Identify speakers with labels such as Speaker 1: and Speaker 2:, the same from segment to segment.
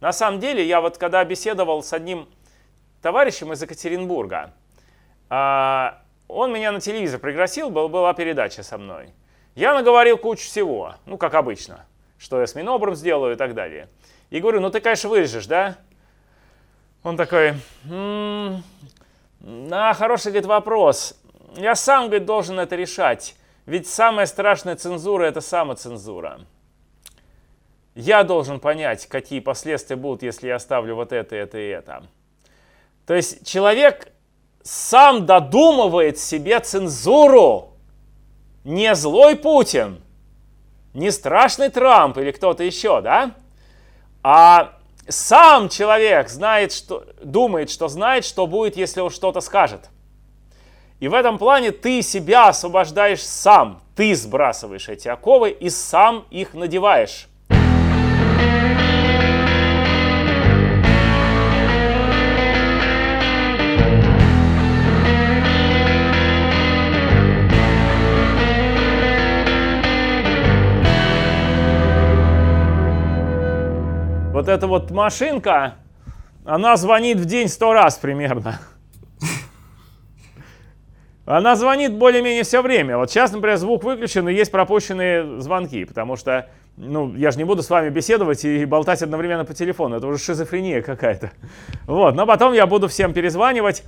Speaker 1: На самом деле, я вот когда беседовал с одним товарищем из Екатеринбурга, а, он меня на телевизор пригласил, была передача со мной. Я наговорил кучу всего, ну, как обычно, что я с Минобром сделаю и так далее. И говорю, ну ты, конечно, вырежешь, да? Он такой, м-м, а, хороший, говорит, вопрос. Я сам, говорит, должен это решать. Ведь самая страшная цензура – это самоцензура. Я должен понять, какие последствия будут, если я оставлю вот это, это и это. То есть человек сам додумывает себе цензуру. Не злой Путин, не страшный Трамп или кто-то еще, да? А сам человек знает, что, думает, что знает, что будет, если он что-то скажет. И в этом плане ты себя освобождаешь сам. Ты сбрасываешь эти оковы и сам их надеваешь. Вот эта вот машинка, она звонит в день сто раз примерно. Она звонит более-менее все время. Вот сейчас, например, звук выключен и есть пропущенные звонки, потому что, ну, я же не буду с вами беседовать и болтать одновременно по телефону. Это уже шизофрения какая-то. Вот, но потом я буду всем перезванивать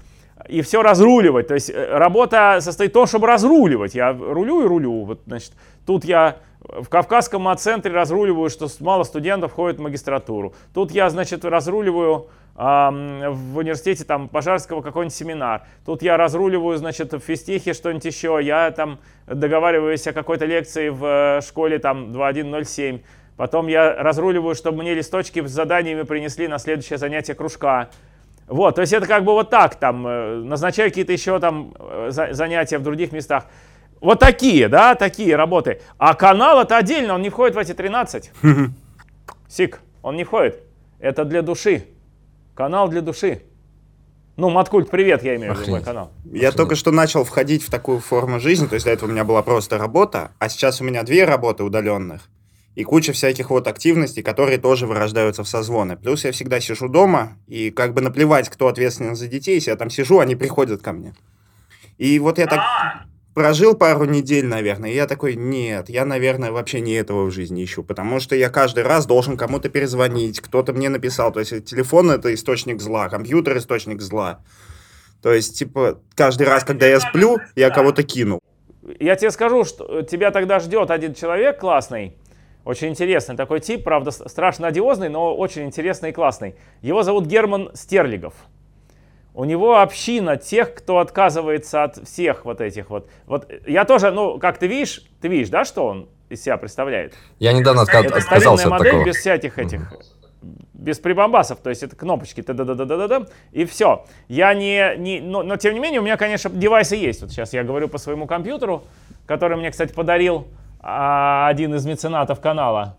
Speaker 1: и все разруливать. То есть э, работа состоит в том, чтобы разруливать. Я рулю и рулю. Вот, значит, тут я в Кавказском центре разруливаю, что мало студентов ходит в магистратуру. Тут я, значит, разруливаю в университете там Пожарского какой-нибудь семинар. Тут я разруливаю, значит, в физтехе что-нибудь еще. Я там договариваюсь о какой-то лекции в э, школе там 2107. Потом я разруливаю, чтобы мне листочки с заданиями принесли на следующее занятие кружка. Вот, то есть это как бы вот так, там, э, назначаю какие-то еще там э, занятия в других местах. Вот такие, да, такие работы. А канал это отдельно, он не входит в эти 13. Сик, он не входит. Это для души. Канал для души. Ну, Маткульт, привет, я имею в виду мой канал.
Speaker 2: Я Охренеть. только что начал входить в такую форму жизни, то есть до этого у меня была просто работа, а сейчас у меня две работы удаленных и куча всяких вот активностей, которые тоже вырождаются в созвоны. Плюс я всегда сижу дома, и как бы наплевать, кто ответственен за детей, если я там сижу, они приходят ко мне. И вот я так прожил пару недель, наверное, и я такой, нет, я, наверное, вообще не этого в жизни ищу, потому что я каждый раз должен кому-то перезвонить, кто-то мне написал, то есть телефон это источник зла, компьютер источник зла. То есть, типа, каждый раз, когда я сплю, я кого-то кину.
Speaker 1: Я тебе скажу, что тебя тогда ждет один человек классный, очень интересный такой тип, правда, страшно одиозный, но очень интересный и классный. Его зовут Герман Стерлигов. У него община тех, кто отказывается от всех вот этих вот. Вот я тоже, ну, как ты видишь, ты видишь, да, что он из себя представляет?
Speaker 3: Я недавно отка-
Speaker 1: это отказался от модель такого. без всяких этих, без прибамбасов, то есть это кнопочки, да да да да да да и все. Я не, не но, но тем не менее у меня, конечно, девайсы есть. Вот сейчас я говорю по своему компьютеру, который мне, кстати, подарил а, один из меценатов канала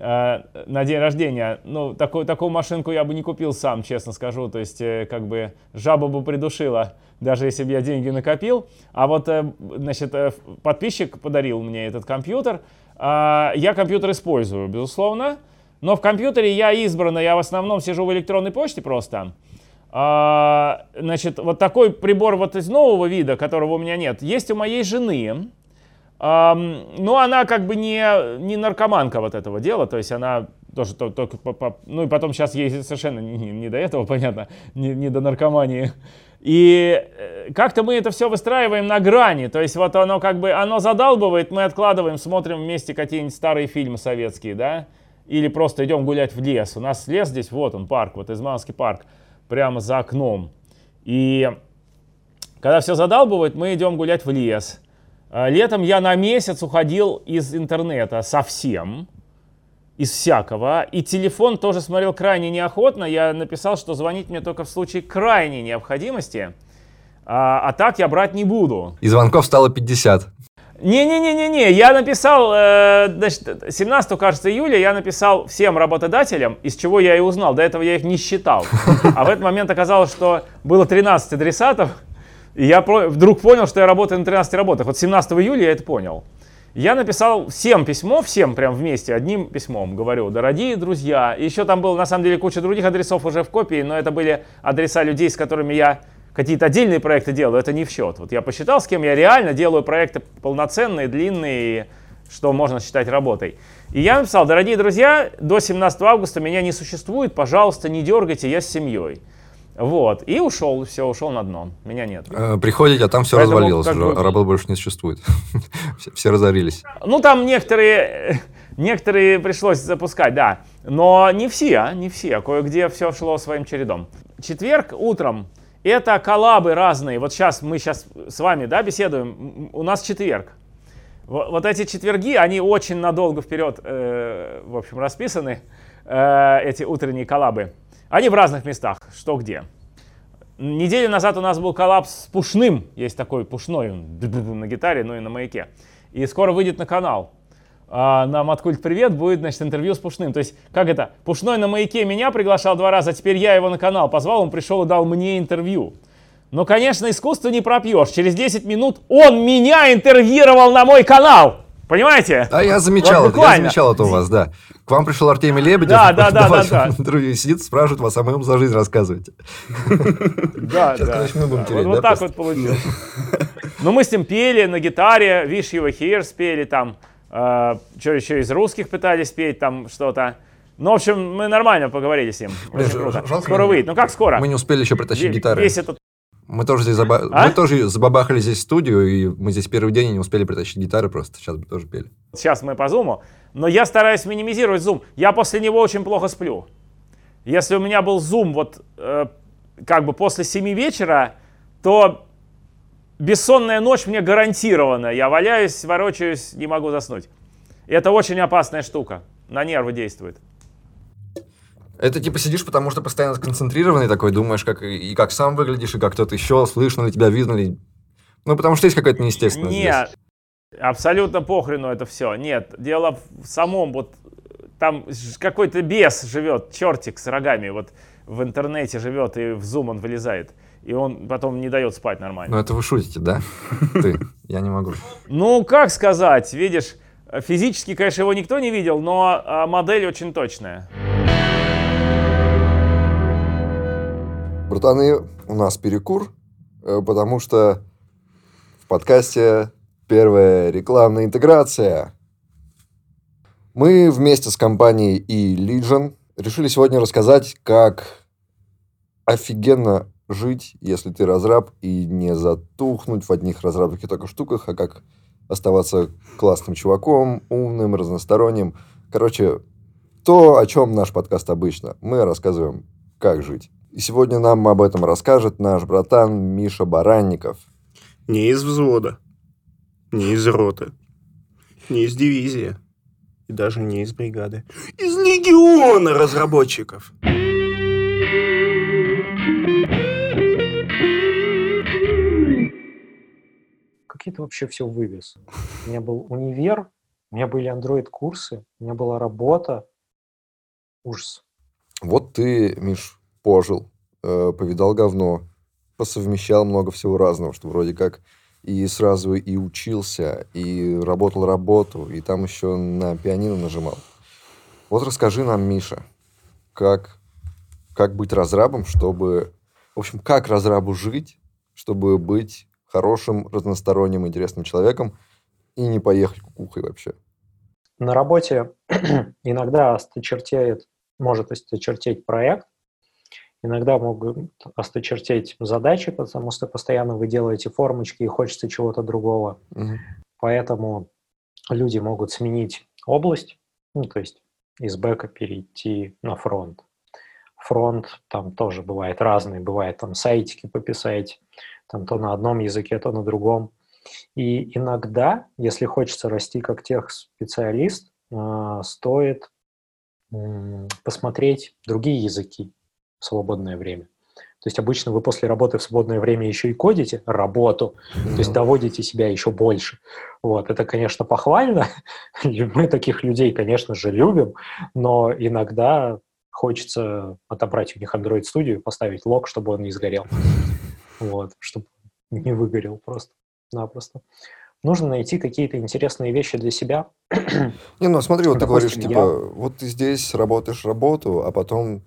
Speaker 1: на день рождения. Ну, такую, такую машинку я бы не купил сам, честно скажу. То есть, э, как бы, жаба бы придушила, даже если бы я деньги накопил. А вот, э, значит, подписчик подарил мне этот компьютер. А, я компьютер использую, безусловно. Но в компьютере я избранный, я в основном сижу в электронной почте просто. А, значит, вот такой прибор вот из нового вида, которого у меня нет, есть у моей жены. Um, ну, она как бы не, не наркоманка вот этого дела, то есть она тоже только, по, по, ну и потом сейчас ей совершенно не, не до этого, понятно, не, не до наркомании. И э, как-то мы это все выстраиваем на грани, то есть вот оно как бы, оно задалбывает, мы откладываем, смотрим вместе какие-нибудь старые фильмы советские, да, или просто идем гулять в лес. У нас лес здесь, вот он, парк, вот Изманский парк, прямо за окном. И когда все задалбывает, мы идем гулять в лес. А, летом я на месяц уходил из интернета совсем, из всякого. И телефон тоже смотрел крайне неохотно. Я написал, что звонить мне только в случае крайней необходимости. А, а так я брать не буду.
Speaker 3: И звонков стало 50.
Speaker 1: Не-не-не-не-не, я написал, э, значит, 17, кажется, июля я написал всем работодателям, из чего я и узнал, до этого я их не считал. А в этот момент оказалось, что было 13 адресатов, и я вдруг понял, что я работаю на 13 работах. Вот 17 июля я это понял. Я написал всем письмо, всем прям вместе, одним письмом, говорю, дорогие друзья. Еще там было, на самом деле, куча других адресов уже в копии, но это были адреса людей, с которыми я какие-то отдельные проекты делаю, это не в счет. Вот я посчитал, с кем я реально делаю проекты полноценные, длинные, что можно считать работой. И я написал, дорогие друзья, до 17 августа меня не существует, пожалуйста, не дергайте, я с семьей. Вот, и ушел, все, ушел на дно, меня нет.
Speaker 3: Э, Приходите, а там все
Speaker 1: Поэтому
Speaker 3: развалилось
Speaker 1: как бы-
Speaker 3: работы больше не существует. Все- Все разорились.
Speaker 1: Ну, там некоторые, некоторые пришлось запускать, да. Но не все, а, не все. Кое-где все шло своим чередом. Четверг утром это коллабы разные. Вот сейчас мы сейчас с вами, да, беседуем. У нас четверг. Во- Вот эти четверги, они очень надолго вперед, э, в общем, расписаны, э, эти утренние коллабы. Они в разных местах, что где. Неделю назад у нас был коллапс с Пушным. Есть такой Пушной на гитаре, ну и на маяке. И скоро выйдет на канал. А, нам откуда привет будет, значит, интервью с Пушным. То есть, как это? Пушной на маяке меня приглашал два раза, а теперь я его на канал позвал, он пришел и дал мне интервью. Но, конечно, искусство не пропьешь. Через 10 минут он меня интервьюировал на мой канал. Понимаете?
Speaker 3: А я замечал
Speaker 1: Вот
Speaker 3: я замечал это у вас, да. К вам пришел Артемий Лебедев,
Speaker 1: Да, да, да, да,
Speaker 3: вам интервью, сидит, спрашивает вас, а мы ему за жизнь рассказываете.
Speaker 1: Да,
Speaker 3: Сейчас,
Speaker 1: да.
Speaker 3: короче, мы будем
Speaker 1: Да,
Speaker 3: тереть,
Speaker 1: вот,
Speaker 3: да,
Speaker 1: так вот получилось. Ну, мы с ним пели на гитаре, Wish You Were Here спели там, что еще из русских пытались петь там что-то. Ну, в общем, мы нормально поговорили с ним. Очень круто. Скоро выйдет. Ну, как скоро?
Speaker 3: Мы не успели еще притащить гитары.
Speaker 1: Весь этот...
Speaker 3: Мы тоже здесь заба-
Speaker 1: А?
Speaker 3: мы тоже забабахали здесь студию, и мы здесь первый день не успели притащить гитары просто. Сейчас бы тоже пели.
Speaker 1: Сейчас мы по зуму. Но я стараюсь минимизировать зум. Я после него очень плохо сплю. Если у меня был зум вот э, как бы после 7 вечера, то бессонная ночь мне гарантирована. Я валяюсь, ворочаюсь, не могу заснуть. И это очень опасная штука. На нервы действует.
Speaker 3: Это типа сидишь, потому что постоянно сконцентрированный такой, думаешь, как и как сам выглядишь, и как кто-то еще, слышно ли тебя, видно ли. Ну, потому что есть какая-то неестественность здесь.
Speaker 1: Нет, абсолютно похрену это все. Нет, дело в самом вот там какой-то бес живет, чертик с рогами, вот в интернете живет и в зум он вылезает. И он потом не дает спать нормально.
Speaker 3: Ну, это вы шутите, да? Ты. Я не могу.
Speaker 1: Ну, как сказать, видишь, физически, конечно, его никто не видел, но а, модель очень точная.
Speaker 3: Братаны, у нас перекур, э, потому что в подкасте первая рекламная интеграция. Мы вместе с компанией и Legion решили сегодня рассказать, как офигенно жить, если ты разраб, и не затухнуть в одних разрабских только штуках, а как оставаться классным чуваком, умным, разносторонним. Короче, то, о чем наш подкаст обычно. Мы рассказываем, как жить. И сегодня нам об этом расскажет наш братан Миша Баранников.
Speaker 2: Не из взвода, не из роты, не из дивизии и даже не из бригады. Из легиона разработчиков.
Speaker 4: Как это вообще все вывез? У меня был универ, у меня были Android-курсы, у меня была работа. Ужас.
Speaker 3: Вот ты, Миш, пожил, э, повидал говно, посовмещал много всего разного, что вроде как и сразу и учился, и работал работу, и там еще на пианино нажимал. Вот расскажи нам, Миша, как, как быть разрабом, чтобы... В общем, как разрабу жить, чтобы быть хорошим, разносторонним, интересным человеком и не поехать кукухой вообще.
Speaker 4: На работе иногда осточертеет, может осточертеть проект, иногда могут осточертеть задачи, потому что постоянно вы делаете формочки и хочется чего-то другого.
Speaker 3: Мгм.
Speaker 4: Поэтому люди могут сменить область, ну, то есть из бэка перейти на фронт. Фронт там тоже бывает разный, бывает там сайтики пописать, там то на одном языке, то на другом. И иногда, если хочется расти как тех-специалист, а, стоит посмотреть другие языки в свободное время. То есть обычно вы после работы в свободное время еще и кодите работу, то есть доводите себя еще больше. Вот, это, конечно, похвально. Мы таких людей, конечно же, любим, но иногда хочется отобрать у них Android Studio и поставить лог, чтобы он не сгорел. Вот, чтобы не выгорел просто-напросто. нужно найти какие-то интересные вещи для себя.
Speaker 3: Не, ну смотри, вот ты говоришь,
Speaker 4: Допустим,
Speaker 3: типа,
Speaker 4: я-
Speaker 3: вот ты здесь работаешь работу, а потом,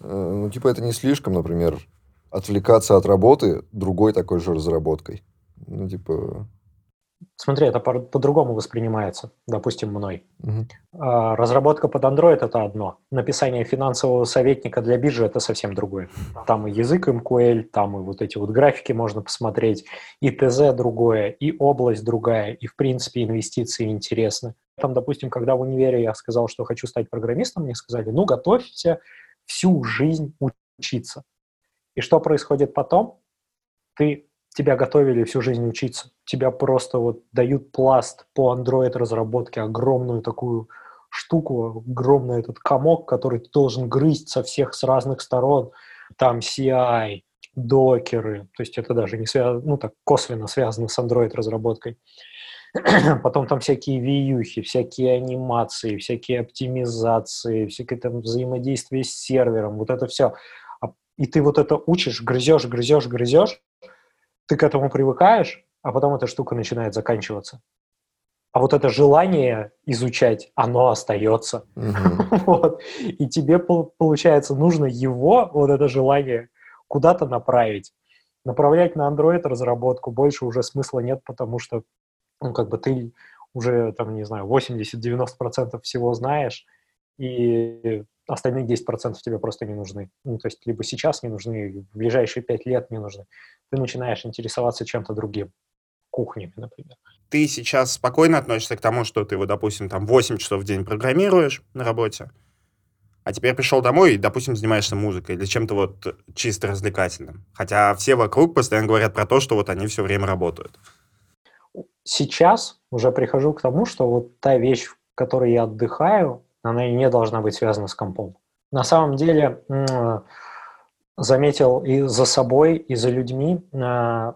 Speaker 3: ну, типа, это не слишком, например, отвлекаться от работы другой такой же разработкой. Ну, типа,
Speaker 4: Смотри, это по- по-другому воспринимается, допустим, мной. А, Разработка под Android – это одно. Написание финансового советника для биржи – это совсем другое. Там и язык MQL, там и вот эти вот графики можно посмотреть, и ТЗ другое, и область другая, и, в принципе, инвестиции интересны. Там, допустим, когда в универе я сказал, что хочу стать программистом, мне сказали, ну, готовься всю жизнь учиться. И что происходит потом? Ты тебя готовили всю жизнь учиться. Тебя просто вот дают пласт по Android разработке, огромную такую штуку, огромный этот комок, который ты должен грызть со всех, с разных сторон. Там CI, докеры, то есть это даже не связано, ну так косвенно связано с Android разработкой. Потом там всякие вьюхи, всякие анимации, всякие оптимизации, всякое там взаимодействие с сервером, вот это все. И ты вот это учишь, грызешь, грызешь, грызешь, ты к этому привыкаешь, а потом эта штука начинает заканчиваться. А вот это желание изучать, оно остается.
Speaker 3: Мгм.
Speaker 4: Вот. И тебе, пол- получается, нужно его, вот это желание, куда-то направить. Направлять на Android разработку больше уже смысла нет, потому что, ну, как бы ты уже, там, не знаю, 80-90% всего знаешь, и остальные 10% тебе просто не нужны. Ну, то есть либо сейчас не нужны, в ближайшие 5 лет не нужны. Ты начинаешь интересоваться чем-то другим, кухнями, например.
Speaker 2: Ты сейчас спокойно относишься к тому, что ты, вот, допустим, там 8 часов в день программируешь на работе, а теперь пришел домой и, допустим, занимаешься музыкой или чем-то вот чисто развлекательным. Хотя все вокруг постоянно говорят про то, что вот они все время работают.
Speaker 4: Сейчас уже прихожу к тому, что вот та вещь, в которой я отдыхаю, она не должна быть связана с компом. На самом деле, м, заметил и за собой, и за людьми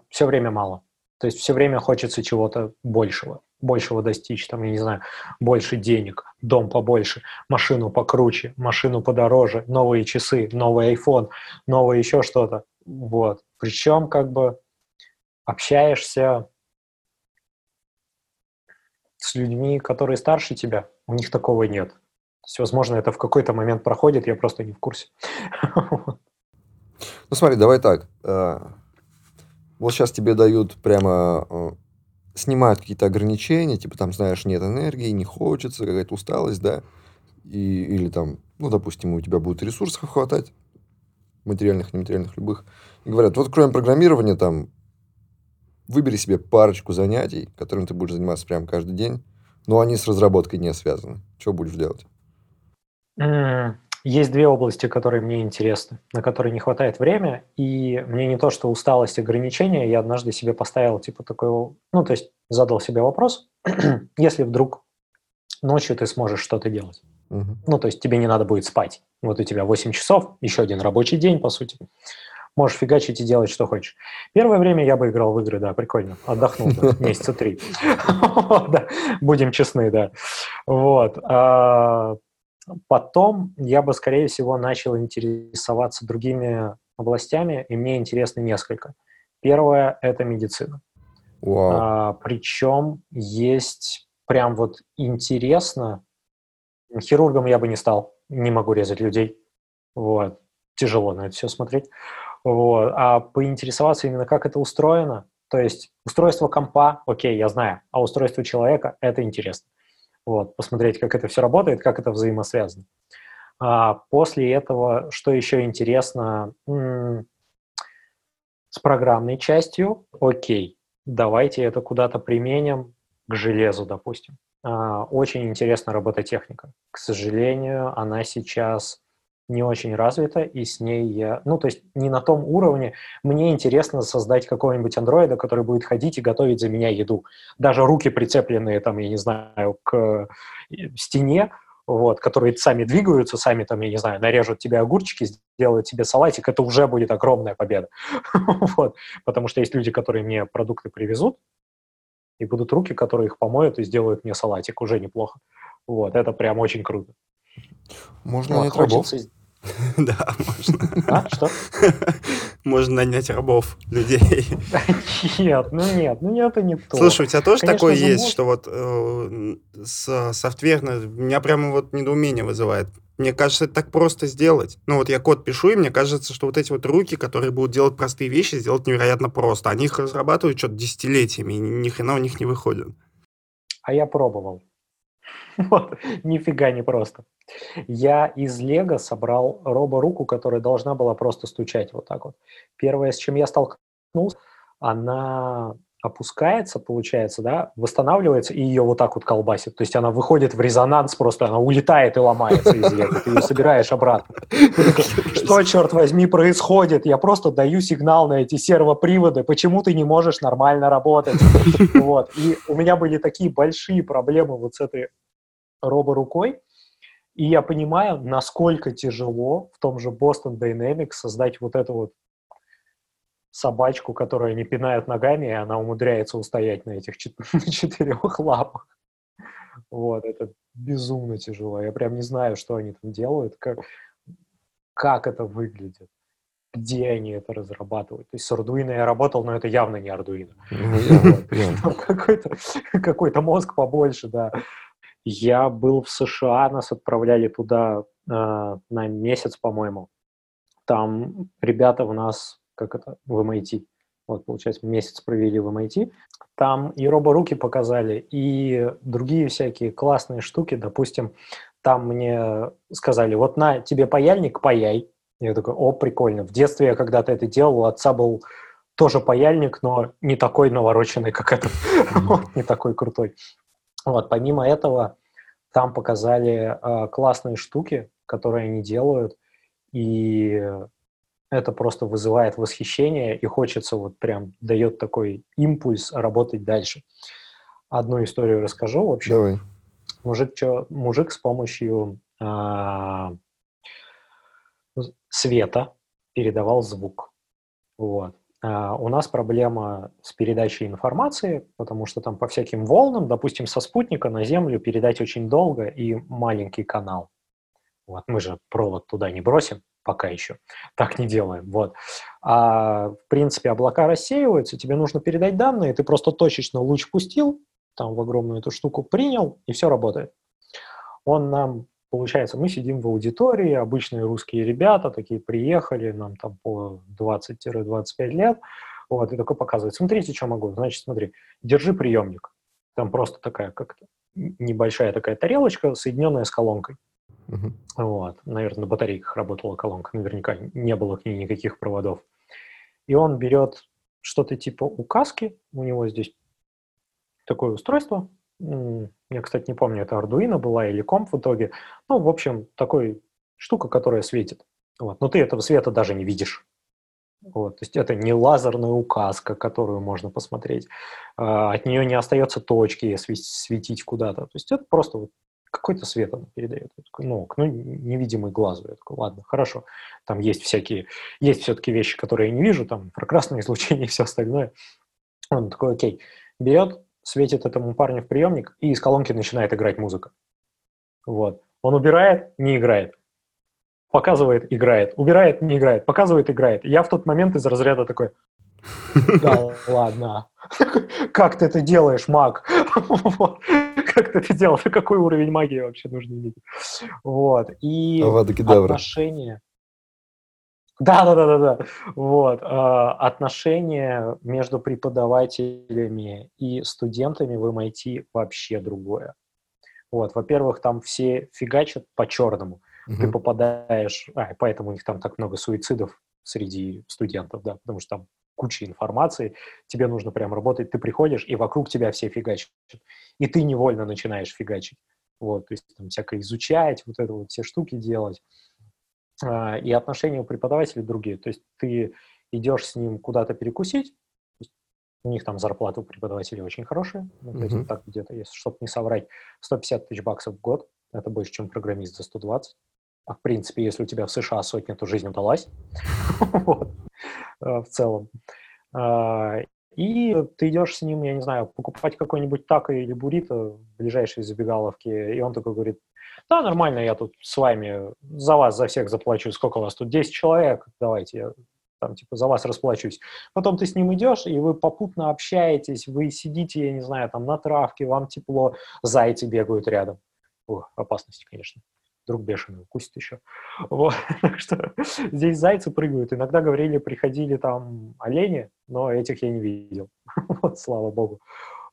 Speaker 4: все время мало. То есть все время хочется чего-то большего, большего достичь, там, я не знаю, больше денег, дом побольше, машину покруче, машину подороже, новые часы, новый iPhone, новое еще что-то. Вот. Причем как бы общаешься с людьми, которые старше тебя, у них такого нет. То есть, возможно, это в какой-то момент проходит, я просто не в курсе.
Speaker 3: Ну смотри, давай так. э, Вот сейчас тебе дают прямо... э, Снимают какие-то ограничения, типа там, знаешь, нет энергии, не хочется, какая-то усталость, да? И, или там, ну, допустим, у тебя будет ресурсов хватать, материальных, нематериальных, любых. И говорят, вот кроме программирования там, выбери себе парочку занятий, которыми ты будешь заниматься прямо каждый день, но они с разработкой не связаны. Что будешь делать?
Speaker 4: Есть две области, которые мне интересны, на которые не хватает времени, и мне не то, что усталость, ограничения, я однажды себе поставил, типа, такой, ну, то есть задал себе вопрос, если вдруг ночью ты сможешь что-то делать,
Speaker 3: Мгм.
Speaker 4: ну, то есть тебе не надо будет спать, вот у тебя 8 часов, еще один рабочий день, по сути, можешь фигачить и делать, что хочешь. Первое время я бы играл в игры, да, прикольно, отдохнул бы месяца три. Да, Будем честны, да. Вот. а, Потом я бы, скорее всего, начал интересоваться другими областями, и мне интересно несколько. Первое – это медицина. А, причем есть прям вот интересно. Хирургом я бы не стал, не могу резать людей. Вот. Тяжело на это все смотреть. Вот. А поинтересоваться именно, как это устроено. То есть устройство компа, окей, я знаю, а устройство человека – это интересно. Вот. Посмотреть, как это все работает, как это взаимосвязано. А после этого, что еще интересно, м, с программной частью, окей, давайте это куда-то применим к железу, допустим. А, Очень интересна робототехника. К сожалению, она сейчас не очень развита, и с ней я... Ну, то есть не на том уровне. Мне интересно создать какого-нибудь андроида, который будет ходить и готовить за меня еду. Даже руки прицепленные, там, я не знаю, к стене, вот, которые сами двигаются, сами, там, я не знаю, нарежут тебе огурчики, сделают тебе салатик, это уже будет огромная победа. Вот. Потому что есть люди, которые мне продукты привезут, и будут руки, которые их помоют и сделают мне салатик, уже неплохо. Вот, это прям очень круто.
Speaker 3: Можно
Speaker 4: Вот,
Speaker 3: нанять рабов.
Speaker 2: Да, можно.
Speaker 4: А, что?
Speaker 2: Можно нанять рабов, людей.
Speaker 4: Нет, ну нет, ну это не то.
Speaker 2: Слушай, у тебя тоже
Speaker 4: Конечно
Speaker 2: такое есть, что вот э, с софтверно меня прямо вот недоумение вызывает. Мне кажется, это так просто сделать. Ну вот я код пишу, и мне кажется, что вот эти вот руки, которые будут делать простые вещи, сделать невероятно просто. Они их разрабатывают что-то десятилетиями, и ни хрена у них не выходит.
Speaker 4: А я пробовал. Вот, нифига не просто. Я из Лего собрал робо-руку, которая должна была просто стучать вот так вот. Первое, с чем я столкнулся, она опускается, получается, да, восстанавливается, и ее вот так вот колбасит. То есть она выходит в резонанс просто, она улетает и ломается из Лего. Ты ее собираешь обратно. Что, черт возьми, происходит? Я просто даю сигнал на эти сервоприводы. Почему ты не можешь нормально работать? Вот. И у меня были такие большие проблемы вот с этой робо-рукой. И я понимаю, насколько тяжело в том же Boston Dynamics создать вот эту вот собачку, которая не пинает ногами, и она умудряется устоять на этих чет- четырех лапах. Вот, это безумно тяжело. Я прям не знаю, что они там делают, как, как это выглядит, где они это разрабатывают. То есть с Arduino я работал, но это явно не Arduino.
Speaker 3: Ну,
Speaker 4: какой-то какой мозг побольше, да. Я был в США, нас отправляли туда э, на месяц, по-моему. Там ребята в нас, как это, в MIT, вот, получается, месяц провели в MIT. Там и роборуки показали, и другие всякие классные штуки. Допустим, там мне сказали, вот на тебе паяльник, паяй. Я такой, о, прикольно. В детстве я когда-то это делал, у отца был тоже паяльник, но не такой навороченный, как этот, не такой крутой. Вот, помимо этого, там показали э, классные штуки, которые они делают, и это просто вызывает восхищение, и хочется вот прям, дает такой импульс работать дальше. Одну историю расскажу. В общем,
Speaker 3: Давай.
Speaker 4: мужик, чё- мужик с помощью а, света передавал звук. Вот. А, у нас проблема с передачей информации, потому что там по всяким волнам, допустим, со спутника на Землю передать очень долго и маленький канал. Вот. Мы же провод туда не бросим, пока еще. Так не делаем. Вот. А, в принципе, облака рассеиваются, тебе нужно передать данные, ты просто точечно луч пустил, там в огромную эту штуку принял, и все работает. Он нам, получается, мы сидим в аудитории, обычные русские ребята, такие приехали, нам там по 20-25 лет, вот, и такой показывает, смотрите, что могу, значит, смотри, держи приемник, там просто такая, как небольшая такая тарелочка, соединенная с колонкой.
Speaker 3: Мгм.
Speaker 4: Вот. Наверное, на батарейках работала колонка, наверняка не было к ней никаких проводов. И он берет что-то типа указки, у него здесь такое устройство. Я, кстати, не помню, это Arduino была или комп в итоге. Ну, в общем, такой штука, которая светит. Вот. Но ты этого света даже не видишь. Вот. То есть это не лазерная указка, которую можно посмотреть. А, От нее не остается точки сви- светить куда-то. То есть это просто вот какой-то свет она передает. Я такой, ну, ок, ну, невидимый глазу. Я такой, ладно, хорошо. Там есть всякие, есть все-таки вещи, которые я не вижу, там инфракрасное излучение и все остальное. Он такой, окей, берет, светит этому парню в приемник, и из колонки начинает играть музыка. Вот. Он убирает, не играет. Показывает, играет. Убирает, не играет. Показывает, играет. Я в тот момент из разряда такой, да ладно. Как ты это делаешь, маг? Как ты это делаешь? Какой уровень магии вообще нужно иметь? Вот. И отношения... Да, да, да, да, да. Вот. а, Отношения между преподавателями и студентами в MIT вообще другое. Вот. Во-первых, там все фигачат по-черному. Ты
Speaker 3: Мгм.
Speaker 4: попадаешь... А, поэтому у них там так много суицидов среди студентов, да, потому что там куча информации, тебе нужно прям работать, ты приходишь, и вокруг тебя все фигачат. И ты невольно начинаешь фигачить. Вот, то есть там всякое изучать, вот это вот все штуки делать. А, И отношения у преподавателей другие. То есть ты идешь с ним куда-то перекусить, у них там зарплаты у преподавателей очень хорошие, ну, есть
Speaker 3: Мгм.
Speaker 4: так где-то, если чтобы не соврать, 150 тысяч баксов в год, это больше, чем программист за 120. А в принципе, если у тебя в США сотня, то жизнь удалась. Э, В целом. А, И ты идешь с ним, я не знаю, покупать какой-нибудь тако или буррито в ближайшей забегаловке, и он такой говорит, Да, нормально, я тут с вами за вас, за всех заплачу. Сколько у вас тут? 10 человек? Давайте я там, типа, за вас расплачусь. Потом ты с ним идешь, и вы попутно общаетесь, вы сидите, я не знаю, там на травке, вам тепло, зайцы бегают рядом. О, опасности, конечно. Друг бешеный укусит еще. Вот. Так что здесь зайцы прыгают. Иногда говорили, приходили там олени, но этих я не видел. Вот, слава богу.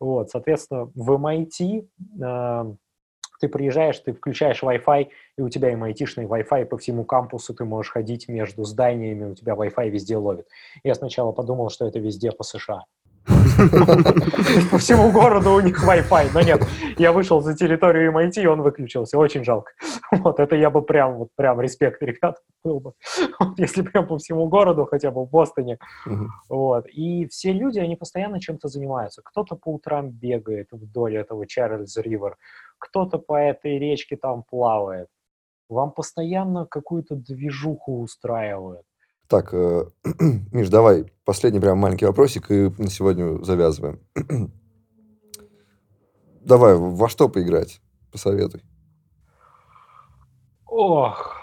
Speaker 4: Вот, соответственно, в MIT э, ты приезжаешь, ты включаешь Wi-Fi, и у тебя MIT-шный Wi-Fi по всему кампусу, ты можешь ходить между зданиями, у тебя Wi-Fi везде ловит. Я сначала подумал, что это везде по США. По всему городу у них Wi-Fi, но нет. Я вышел за территорию MIT, и он выключился. Очень жалко. Вот это я бы прям, вот прям респект, ребят, был бы. Вот, если прям по всему городу, хотя бы в Бостоне. Вот. И все люди, они постоянно чем-то занимаются. Кто-то по утрам бегает вдоль этого Чарльз Ривер, кто-то по этой речке там плавает. Вам постоянно какую-то движуху устраивают.
Speaker 3: Так, э, Миш, давай последний прям маленький вопросик и на сегодня завязываем. давай, во что поиграть? Посоветуй.
Speaker 4: Ох,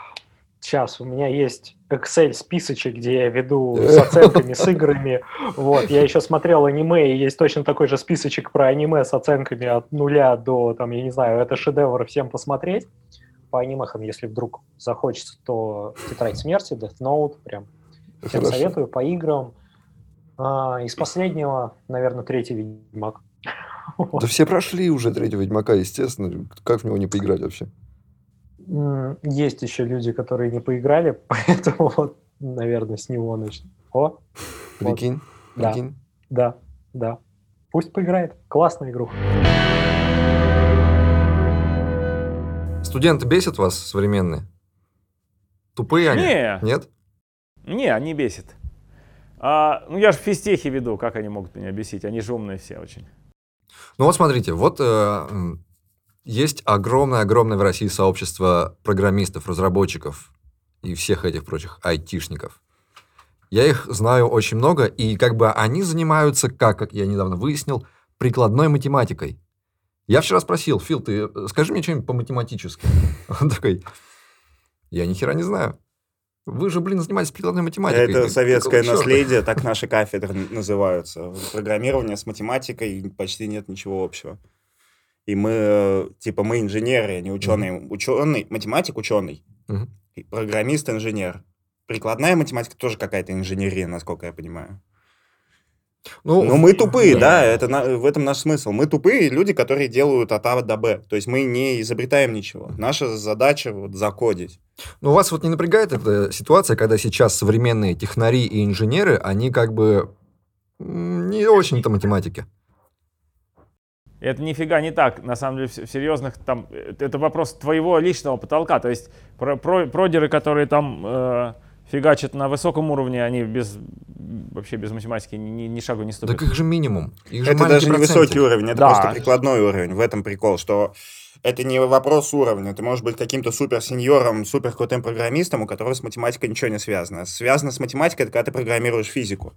Speaker 4: сейчас у меня есть Excel списочек, где я веду с оценками, с играми. Вот, я еще смотрел аниме, и есть точно такой же списочек про аниме с оценками от нуля до, там, я не знаю, это шедевр всем посмотреть. По анимехам, если вдруг захочется, то «Тетрадь смерти», «Death Note», прям всем Хорошо. советую, по играм. А, из последнего, наверное, третий «Ведьмак».
Speaker 3: Да все прошли уже третьего «Ведьмака», естественно. Как в него не поиграть вообще?
Speaker 4: Есть еще люди, которые не поиграли, поэтому вот, наверное, с него начну. О,
Speaker 3: прикинь,
Speaker 4: вот. прикинь. Да, да, да. Пусть поиграет. Классная игру.
Speaker 3: Студенты бесят вас современные? Тупые они?
Speaker 1: Не.
Speaker 3: Нет?
Speaker 1: Не, они бесят. А, ну, я же в физтехе веду, как они могут меня бесить? Они же умные все очень.
Speaker 3: Ну вот смотрите, вот э, есть огромное-огромное в России сообщество программистов, разработчиков и всех этих прочих айтишников. Я их знаю очень много, и как бы они занимаются, как, как я недавно выяснил, прикладной математикой. Я вчера спросил, Фил, ты э, скажи мне что-нибудь по-математически. Он такой, я ни хера не знаю. Вы же, блин, занимаетесь прикладной математикой.
Speaker 2: Это советское наследие, так наши кафедры называются. Программирование с математикой почти нет ничего общего. И мы, типа, мы инженеры, а не ученые. Mm-hmm. Ученый, математик ученый, mm-hmm. программист инженер. Прикладная математика тоже какая-то инженерия, насколько я понимаю. Ну, Но мы тупые, да, да это на, в этом наш смысл. Мы тупые люди, которые делают от А до Б. То есть мы не изобретаем ничего. Наша задача вот закодить.
Speaker 3: Ну, вас вот не напрягает эта ситуация, когда сейчас современные технари и инженеры, они как бы не очень-то математики?
Speaker 1: Это нифига не так, на самом деле, в серьезных там, это вопрос твоего личного потолка, то есть про, про, продеры, которые там э, фигачат на высоком уровне, они без, вообще без математики ни, ни шагу не ступят.
Speaker 3: Так их же минимум. Их же
Speaker 2: это даже не высокий уровень, это да. просто прикладной уровень, в этом прикол, что это не вопрос уровня. Ты можешь быть каким-то супер-сеньором, супер-крутым программистом, у которого с математикой ничего не связано. Связано с математикой, это когда ты программируешь физику.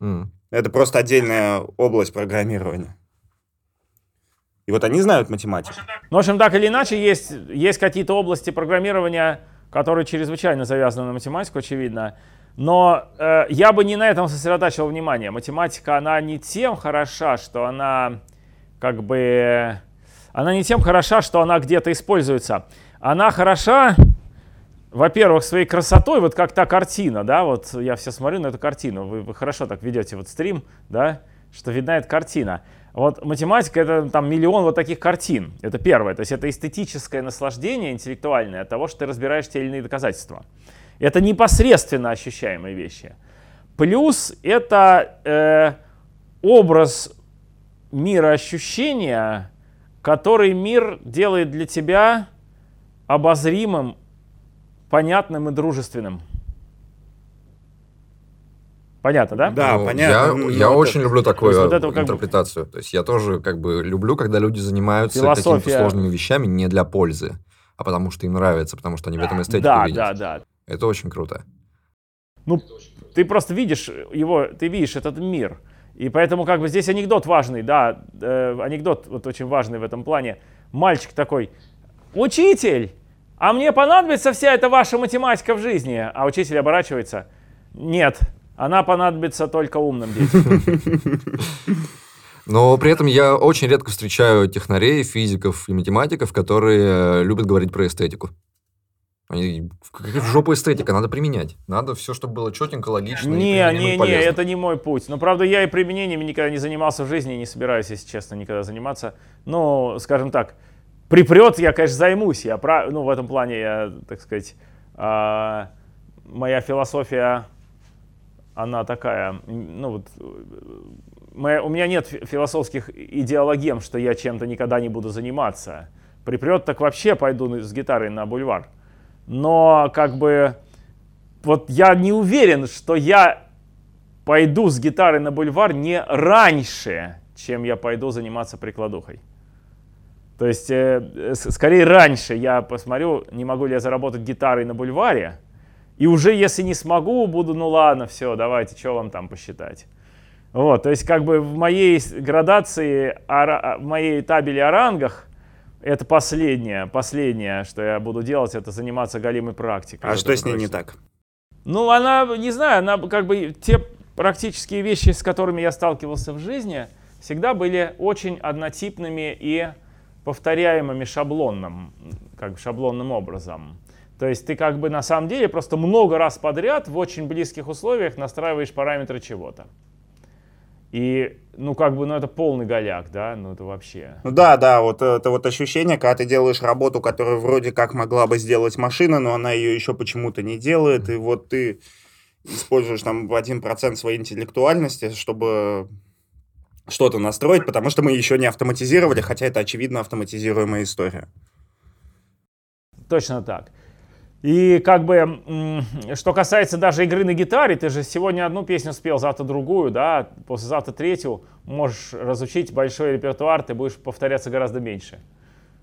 Speaker 2: Mm. Это просто отдельная область программирования. И вот они знают математику.
Speaker 1: Ну, в общем, так или иначе, есть, есть какие-то области программирования, которые чрезвычайно завязаны на математику, очевидно. Но э, я бы не на этом сосредотачивал внимание. Математика, она не тем хороша, что она как бы... Она не тем хороша, что она где-то используется. Она хороша, во-первых, своей красотой, вот как та картина, да, вот я все смотрю на эту картину, вы, вы хорошо так ведете вот стрим, да, что видна эта картина. Вот математика — это там миллион вот таких картин. Это первое. То есть это эстетическое наслаждение интеллектуальное от того, что ты разбираешь те или иные доказательства. Это непосредственно ощущаемые вещи. Плюс это э, образ мира ощущения, который мир делает для тебя обозримым, понятным и дружественным. Понятно, да?
Speaker 3: Да, ну, понятно. Я, я очень люблю такую вот интерпретацию. Бы... То есть я тоже как бы люблю, когда люди занимаются Философия... какими-то сложными вещами не для пользы, а потому что им нравится, потому что они в этом эстетику
Speaker 1: да,
Speaker 3: видят.
Speaker 1: Да, да, да.
Speaker 3: Это очень круто.
Speaker 1: Ну, ты просто видишь его, ты видишь этот мир. И поэтому как бы здесь анекдот важный, да, э, анекдот вот очень важный в этом плане. Мальчик такой, учитель, а мне понадобится вся эта ваша математика в жизни? А учитель оборачивается, нет, она понадобится только умным детям.
Speaker 3: Но при этом я очень редко встречаю технарей, физиков и математиков, которые любят говорить про эстетику. Они, какая жопа эстетика, надо применять. Надо все, чтобы было четенько, логично.
Speaker 1: Не, не, не, это не мой путь. Но правда, я и применением никогда не занимался в жизни и не собираюсь, если честно, никогда заниматься. Но, скажем так, припрет, я, конечно, займусь. Я, ну, в этом плане, я, так сказать, а, моя философия, она такая, ну вот, моя, у меня нет философских идеологем, что я чем-то никогда не буду заниматься. Припрет, так вообще пойду с гитарой на бульвар но как бы вот я не уверен, что я пойду с гитарой на бульвар не раньше, чем я пойду заниматься прикладухой. То есть, э, скорее раньше я посмотрю, не могу ли я заработать гитарой на бульваре, и уже если не смогу, буду, ну ладно, все, давайте, что вам там посчитать. Вот, то есть как бы в моей градации, в моей табели о рангах это последнее, последнее, что я буду делать, это заниматься галимой практикой.
Speaker 2: А что с ней точно. не так?
Speaker 1: Ну, она, не знаю, она как бы те практические вещи, с которыми я сталкивался в жизни, всегда были очень однотипными и повторяемыми шаблонным, как шаблонным образом. То есть ты как бы на самом деле просто много раз подряд в очень близких условиях настраиваешь параметры чего-то. И, ну, как бы, ну, это полный голяк, да, ну, это вообще.
Speaker 2: Ну, да, да, вот это вот ощущение, когда ты делаешь работу, которую вроде как могла бы сделать машина, но она ее еще почему-то не делает, и вот ты используешь там в один процент своей интеллектуальности, чтобы что-то настроить, потому что мы еще не автоматизировали, хотя это очевидно автоматизируемая история.
Speaker 1: Точно так. И как бы, что касается даже игры на гитаре, ты же сегодня одну песню спел, завтра другую, да, послезавтра третью, можешь разучить большой репертуар, ты будешь повторяться гораздо меньше.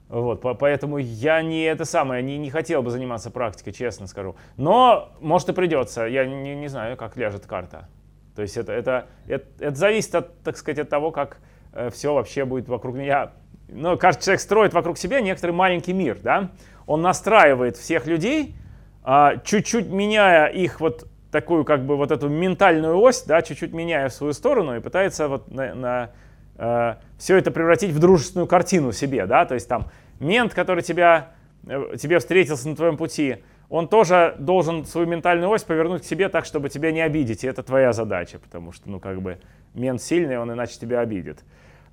Speaker 1: Вот, поэтому я не это самое, не, не хотел бы заниматься практикой, честно скажу. Но, может, и придется, я не, не знаю, как ляжет карта. То есть это, это, это, это зависит, от, так сказать, от того, как э, все вообще будет вокруг меня. Ну, каждый человек строит вокруг себя некоторый маленький мир, да он настраивает всех людей, а, чуть-чуть меняя их вот такую как бы вот эту ментальную ось, да, чуть-чуть меняя в свою сторону и пытается вот на, на э, все это превратить в дружественную картину себе, да, то есть там мент, который тебя, э, тебе встретился на твоем пути, он тоже должен свою ментальную ось повернуть к себе так, чтобы тебя не обидеть, и это твоя задача, потому что, ну, как бы, мент сильный, он иначе тебя обидит.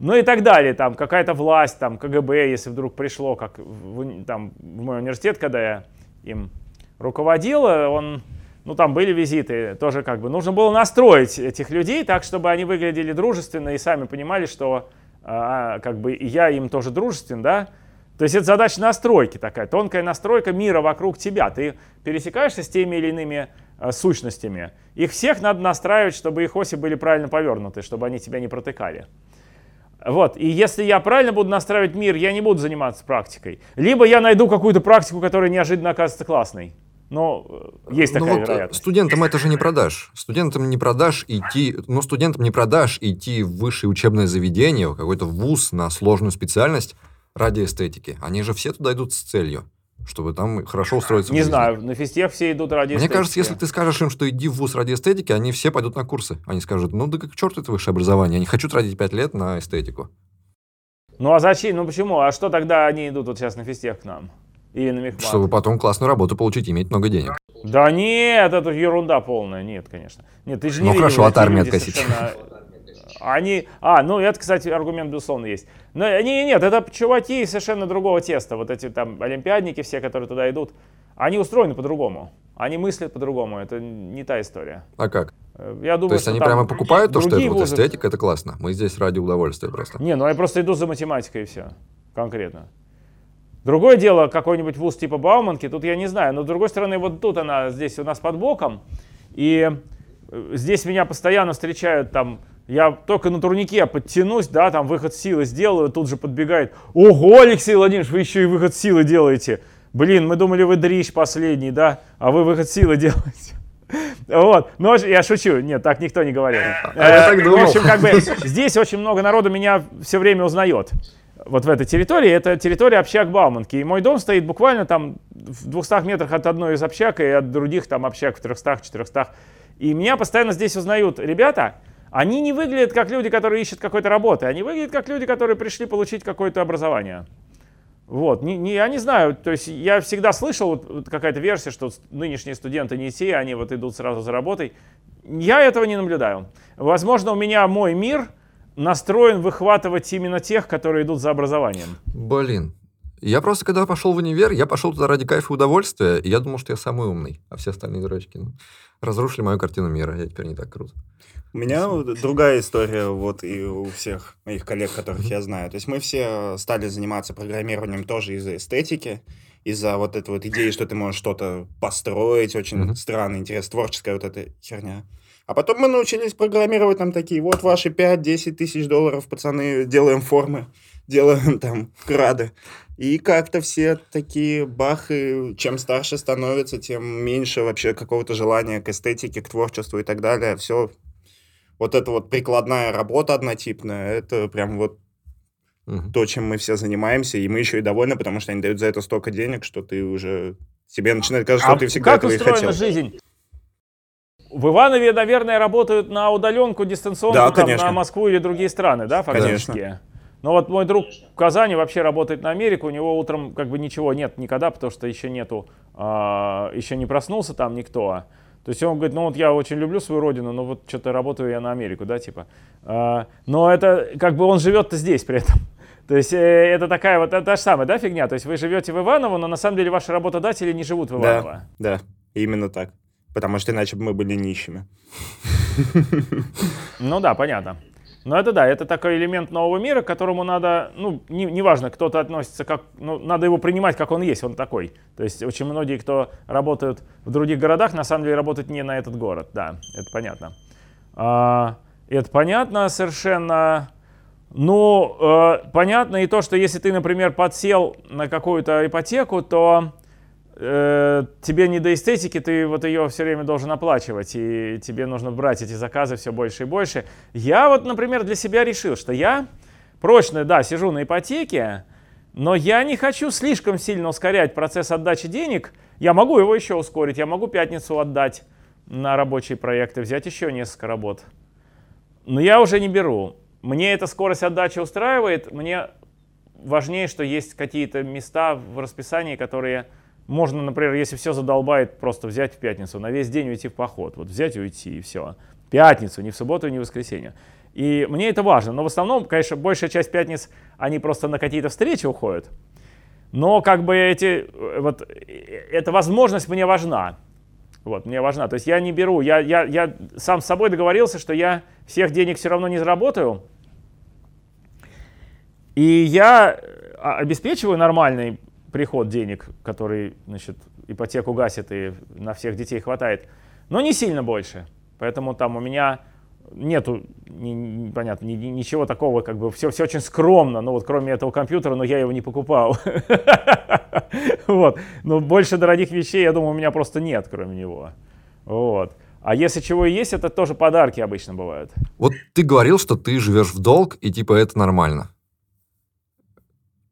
Speaker 1: Ну и так далее, там какая-то власть, там КГБ, если вдруг пришло, как в, там, в мой университет, когда я им руководил, он, ну там были визиты, тоже как бы нужно было настроить этих людей так, чтобы они выглядели дружественно и сами понимали, что а, как бы я им тоже дружествен, да, то есть это задача настройки такая, тонкая настройка мира вокруг тебя. Ты пересекаешься с теми или иными э, сущностями. Их всех надо настраивать, чтобы их оси были правильно повернуты, чтобы они тебя не протыкали. Вот. И если я правильно буду настраивать мир, я не буду заниматься практикой. Либо я найду какую-то практику, которая неожиданно окажется классной. Но э, есть ну такая ну вот вероятность.
Speaker 3: Студентам это же не продашь. Студентам не продашь идти, ну студентам не продашь идти в высшее учебное заведение, в какой-то вуз на сложную специальность ради эстетики. Они же все туда идут с целью чтобы там хорошо устроиться.
Speaker 1: Не знаю, на физтех все идут ради
Speaker 3: Мне эстетики. кажется, если ты скажешь им, что иди в ВУЗ ради эстетики, они все пойдут на курсы. Они скажут, ну да как черт это высшее образование, я не хочу тратить 5 лет на эстетику.
Speaker 1: Ну а зачем? Ну почему? А что тогда они идут вот сейчас на физтех к нам? Или на мехмат?
Speaker 3: Чтобы потом классную работу получить, иметь много денег.
Speaker 1: Да нет, это ерунда полная. Нет, конечно. Нет, ты же не
Speaker 3: Ну хорошо, от армии откосить. Совершенно...
Speaker 1: Они, а, ну это, кстати, аргумент безусловно есть. Но не, нет, это чуваки совершенно другого теста. Вот эти там олимпиадники все, которые туда идут, они устроены по-другому. Они мыслят по-другому. Это не та история.
Speaker 3: А как?
Speaker 1: Э, я думаю,
Speaker 3: то есть они прямо покупают то, что это вот эстетика, это классно. Мы здесь ради удовольствия просто.
Speaker 1: Не, ну я просто иду за математикой и все. Конкретно. Другое дело, какой-нибудь вуз типа Бауманки, тут я не знаю. Но с другой стороны, вот тут она здесь у нас под боком. И э, здесь меня постоянно встречают там я только на турнике подтянусь, да, там выход силы сделаю, тут же подбегает. Ого, Алексей Владимирович, вы еще и выход силы делаете. Блин, мы думали, вы дрищ последний, да, а вы выход силы делаете. Вот, но я шучу, нет, так никто не говорил.
Speaker 3: А думал.
Speaker 1: В общем, как бы здесь очень много народу меня все время узнает. вот в этой территории, это территория общак Бауманки. И мой дом стоит буквально там в 200 метрах от одной из общак и от других там общак в 300-400. И меня постоянно здесь узнают ребята, они не выглядят как люди, которые ищут какой-то работы, они выглядят как люди, которые пришли получить какое-то образование. Вот, не, не, я не знаю, то есть я всегда слышал вот, вот какая-то версия, что нынешние студенты не те, они вот идут сразу за работой. Я этого не наблюдаю. Возможно, у меня мой мир настроен выхватывать именно тех, которые идут за образованием.
Speaker 3: Блин, я просто, когда пошел в универ, я пошел туда ради кайфа и удовольствия, и я думал, что я самый умный, а все остальные дурачки ну, разрушили мою картину мира, я теперь не так крут.
Speaker 2: У меня другая история, вот и у всех моих коллег, которых я знаю. То есть мы все стали заниматься программированием тоже из-за эстетики, из-за вот этой вот идеи, что ты можешь что-то построить, очень mm-hmm. странный, интерес, творческая вот эта херня. А потом мы научились программировать там такие, вот ваши 5-10 тысяч долларов, пацаны, делаем формы, делаем там крады. И как-то все такие бахы, чем старше становится, тем меньше вообще какого-то желания к эстетике, к творчеству и так далее. Все вот эта вот прикладная работа однотипная, это прям вот угу. то, чем мы все занимаемся, и мы еще и довольны, потому что они дают за это столько денег, что ты уже... Тебе начинает казаться, а что ты всегда
Speaker 1: как
Speaker 2: этого и хотел.
Speaker 1: жизнь? В Иванове, наверное, работают на удаленку дистанционно да, там, на Москву или другие страны, да, фактически? Конечно. Но вот мой друг в Казани вообще работает на Америку, у него утром как бы ничего нет никогда, потому что еще нету, а, еще не проснулся там никто. То есть он говорит, ну вот я очень люблю свою родину, но вот что-то работаю я на Америку, да, типа. А, но это как бы он живет-то здесь при этом. То есть э, это такая вот та же самая, да, фигня? То есть вы живете в Иваново, но на самом деле ваши работодатели не живут в Иваново.
Speaker 2: Да, да, именно так. Потому что иначе бы мы были нищими.
Speaker 1: Ну да, понятно. Но это да, это такой элемент нового мира, к которому надо, ну, неважно, не, не кто-то относится как, ну, надо его принимать, как он есть, он такой. То есть очень многие, кто работают в других городах, на самом деле работают не на этот город, да, это понятно. А, это понятно совершенно. Ну, э, понятно и то, что если ты, например, подсел на какую-то ипотеку, то э, тебе не до эстетики, ты вот ее все время должен оплачивать, и тебе нужно брать эти заказы все больше и больше. Я вот, например, для себя решил, что я прочно, да, сижу на ипотеке, но я не хочу слишком сильно ускорять процесс отдачи денег. Я могу его еще ускорить, я могу пятницу отдать на рабочие проекты, взять еще несколько работ. Но я уже не беру. Мне эта скорость отдачи устраивает, мне важнее, что есть какие-то места в расписании, которые можно, например, если все задолбает, просто взять в пятницу, на весь день уйти в поход. Вот взять и уйти, и все. Пятницу, не в субботу, не в воскресенье. И мне это важно. Но в основном, конечно, большая часть пятниц, они просто на какие-то встречи уходят. Но как бы эти, вот, эта возможность мне важна. Вот, мне важна. То есть я не беру, я, я, я сам с собой договорился, что я всех денег все равно не заработаю. И я обеспечиваю нормальный приход денег, который, значит, ипотеку гасит и на всех детей хватает, но не сильно больше. Поэтому там у меня нету, не, понятно, ни, ничего такого, как бы все, все очень скромно, ну вот кроме этого компьютера, но я его не покупал. Вот. Но больше дорогих вещей, я думаю, у меня просто нет, кроме него. Вот. А если чего и есть, это тоже подарки обычно бывают.
Speaker 3: Вот ты говорил, что ты живешь в долг, и типа это нормально.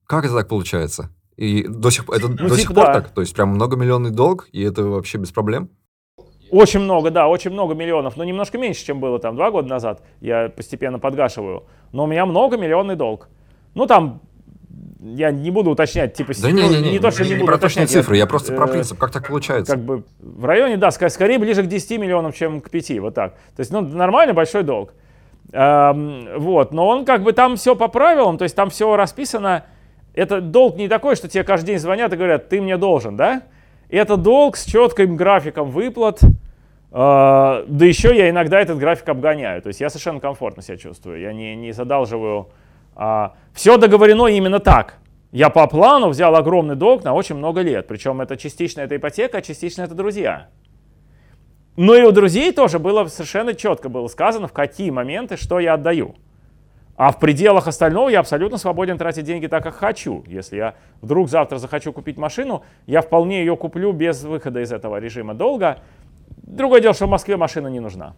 Speaker 3: Как это так получается? И до сих, это ну, до типа, сих пор да. так? То есть прям многомиллионный долг, и это вообще без проблем?
Speaker 1: Очень много, да, очень много миллионов, но немножко меньше, чем было там два года назад. Я постепенно подгашиваю. Но у меня много миллионный долг. Ну там, я не буду уточнять, типа,
Speaker 3: да не, не, не, не, то, что не, не буду про точные цифры, я, я просто э, про принцип, как так получается.
Speaker 1: Как бы в районе, да, скорее ближе к 10 миллионам, чем к 5, вот так. То есть, ну, нормальный большой долг. Эм, вот, но он как бы там все по правилам, то есть там все расписано, это долг не такой, что тебе каждый день звонят и говорят, ты мне должен, да? Это долг с четким графиком выплат, э, да еще я иногда этот график обгоняю. То есть я совершенно комфортно себя чувствую, я не, не задалживаю. А, все договорено именно так. Я по плану взял огромный долг на очень много лет. Причем это частично это ипотека, а частично это друзья. Но и у друзей тоже было совершенно четко было сказано, в какие моменты что я отдаю. А в пределах остального я абсолютно свободен тратить деньги так, как хочу. Если я вдруг завтра захочу купить машину, я вполне ее куплю без выхода из этого режима долга. Другое дело, что в Москве машина не нужна.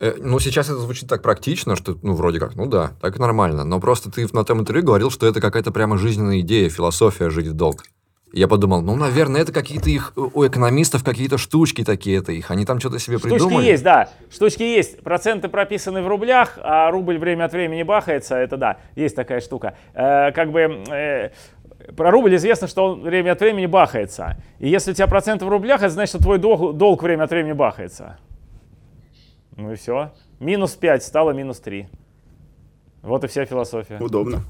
Speaker 3: Э, ну, сейчас это звучит так практично, что, ну, вроде как, ну да, так нормально. Но просто ты на том интервью говорил, что это какая-то прямо жизненная идея, философия жить в долг. Я подумал, ну, наверное, это какие-то их, у экономистов какие-то штучки такие, это их, они там что-то себе
Speaker 1: Штучки
Speaker 3: придумали.
Speaker 1: есть, да. Штучки есть. Проценты прописаны в рублях, а рубль время от времени бахается. Это да, есть такая штука. Э, как бы э, про рубль известно, что он время от времени бахается. И если у тебя проценты в рублях, это значит, что твой долг, долг время от времени бахается. Ну и все. Минус 5 стало минус 3. Вот и вся философия.
Speaker 2: Удобно.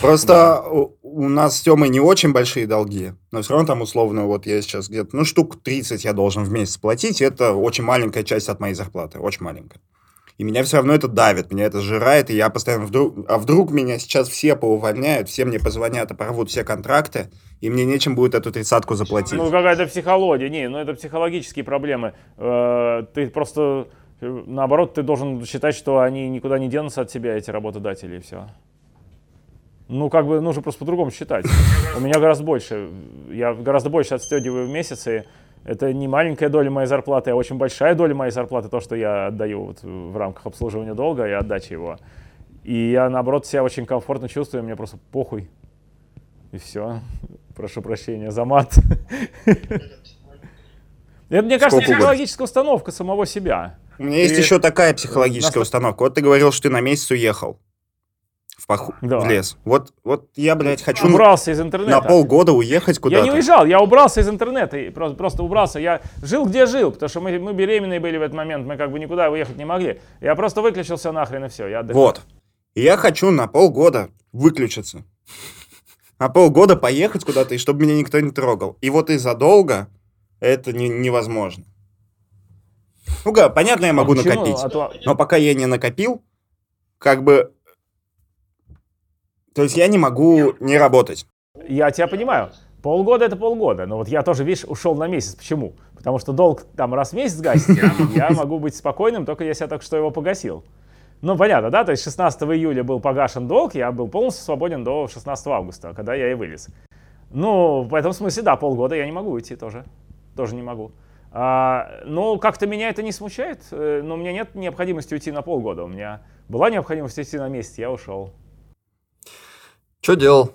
Speaker 2: Просто у, у нас с Тёмой не очень большие долги, но все равно там условно, вот я сейчас где-то, ну, штук 30 я должен в месяц платить, это очень маленькая часть от моей зарплаты, очень маленькая. И меня все равно это давит, меня это сжирает, и я постоянно вдруг... А вдруг меня сейчас все поувольняют, все мне позвонят и порвут все контракты, и мне нечем будет эту тридцатку заплатить.
Speaker 1: Ну, какая-то психология. Не, ну это психологические проблемы. Э, Ты просто, э, наоборот, ты должен считать, что они никуда не денутся от тебя, эти работодатели, и все. Ну, как бы нужно просто по-другому считать. У меня гораздо больше. Я гораздо больше отстегиваю в месяц, и это не маленькая доля моей зарплаты, а очень большая доля моей зарплаты, то, что я отдаю вот в рамках обслуживания долга и отдачи его. И я, наоборот, себя очень комфортно чувствую, мне просто похуй. И все. Прошу прощения за мат. Это, мне кажется,
Speaker 2: Сколько
Speaker 1: психологическая установка самого себя.
Speaker 2: У меня есть еще такая психологическая установка. Вот ты говорил, что ты на месяц уехал поху...
Speaker 1: Да.
Speaker 2: в лес. Вот, вот я, блядь, хочу
Speaker 1: Убрался из интернета.
Speaker 2: на полгода уехать
Speaker 1: Я
Speaker 2: куда-то.
Speaker 1: не уезжал, я убрался из интернета, и просто, просто убрался. Я жил, где жил, потому что мы, мы беременные были в этот момент, мы как бы никуда уехать не могли. Я просто выключился нахрен и все, я отдыхал.
Speaker 2: Вот. И я хочу на полгода выключиться. На полгода поехать куда-то, и чтобы меня никто не трогал. И вот из-за долга это не- невозможно. Ну, понятно, я могу
Speaker 1: А
Speaker 2: накопить.
Speaker 1: А то-
Speaker 2: Но пока я не накопил, как бы... То есть я не могу не работать.
Speaker 1: Я тебя понимаю. Полгода это полгода. Но вот я тоже, видишь, ушел на месяц. Почему? Потому что долг там раз в месяц гасит. Я могу быть спокойным, только если я только что его погасил. Ну, понятно, да? То есть 16 июля был погашен долг, я был полностью свободен до 16 августа, когда я и вылез. Ну, в этом смысле, да, полгода я не могу уйти тоже. Тоже не могу. А, ну, как-то меня это не смущает, э, но у меня нет необходимости уйти на полгода. У меня была необходимость уйти на месяц, я ушел.
Speaker 3: Что делал?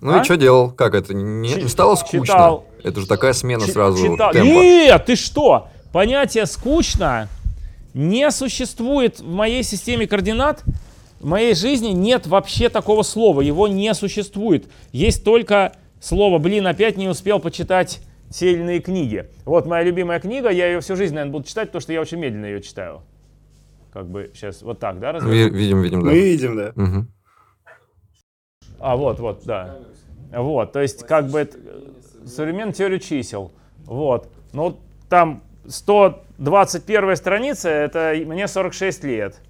Speaker 3: Ну
Speaker 1: А?
Speaker 3: и что делал? Как это? Не, не стало скучно?
Speaker 1: Читал.
Speaker 3: Это же такая смена
Speaker 1: Чи-
Speaker 3: сразу
Speaker 1: читал-
Speaker 3: темпа.
Speaker 1: Нет, ты что? Понятие скучно не существует в моей системе координат. В моей жизни нет вообще такого слова. Его не существует. Есть только слово, блин, опять не успел почитать те или иные книги. Вот моя любимая книга, я ее всю жизнь, наверное, буду читать, потому что я очень медленно ее читаю. Как бы сейчас вот так, да, разве?
Speaker 3: Ви- Видим, видим, да.
Speaker 2: Мы видим, да.
Speaker 3: Мгм.
Speaker 1: А, вот, вот, да. Вот, то есть, как бы, это, современная теория чисел. Вот. Ну, там 121 страница, это мне 46 лет.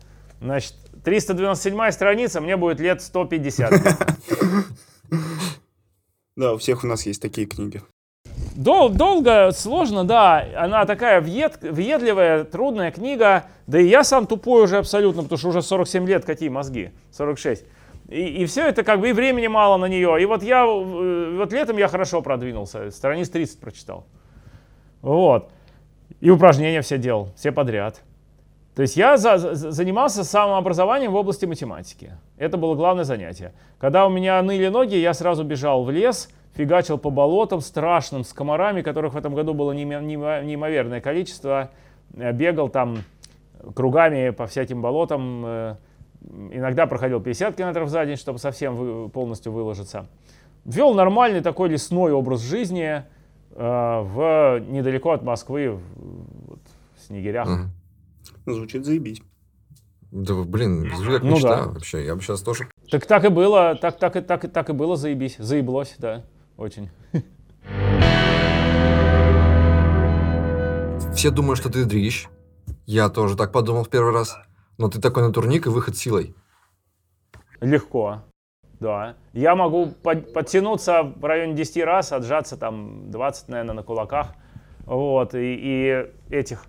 Speaker 1: Значит, 397 страница, мне будет лет 150.
Speaker 2: Да, у всех у нас есть такие книги.
Speaker 1: Дол- долго, сложно, да. Она такая въед- въедливая, трудная книга. Да и я сам тупой уже абсолютно, потому что уже 47 лет, какие мозги? 46. И, и все это как бы и времени мало на нее. И вот я, э, вот летом я хорошо продвинулся, страниц 30 прочитал. Вот. И упражнения все делал, все подряд. То есть я за- за- занимался самообразованием в области математики. Это было главное занятие. Когда у меня ныли ноги, я сразу бежал в лес, фигачил по болотам страшным, с комарами, которых в этом году было неимо- неимо- неимоверное количество. Э, Бегал там кругами по всяким болотам. Иногда проходил 50 километров за день, чтобы совсем вы- полностью выложиться. Вел нормальный такой лесной образ жизни э, в, недалеко от Москвы, в, вот, в Снегирях.
Speaker 2: Ну, Звучит заебись.
Speaker 3: Да, блин, звучит как
Speaker 1: Ну
Speaker 3: мечта
Speaker 1: да.
Speaker 3: вообще. Я бы сейчас тоже...
Speaker 1: Так так и было, так, так, и- так, и- так и было, заебись, заеблось, да, очень.
Speaker 3: Все думают, что ты дрищ. Я тоже так подумал в первый раз. Но ты такой на турник и выход силой.
Speaker 1: Легко, да. Я могу под- подтянуться в районе 10 раз, отжаться там 20, наверное, на кулаках. Вот, и, и этих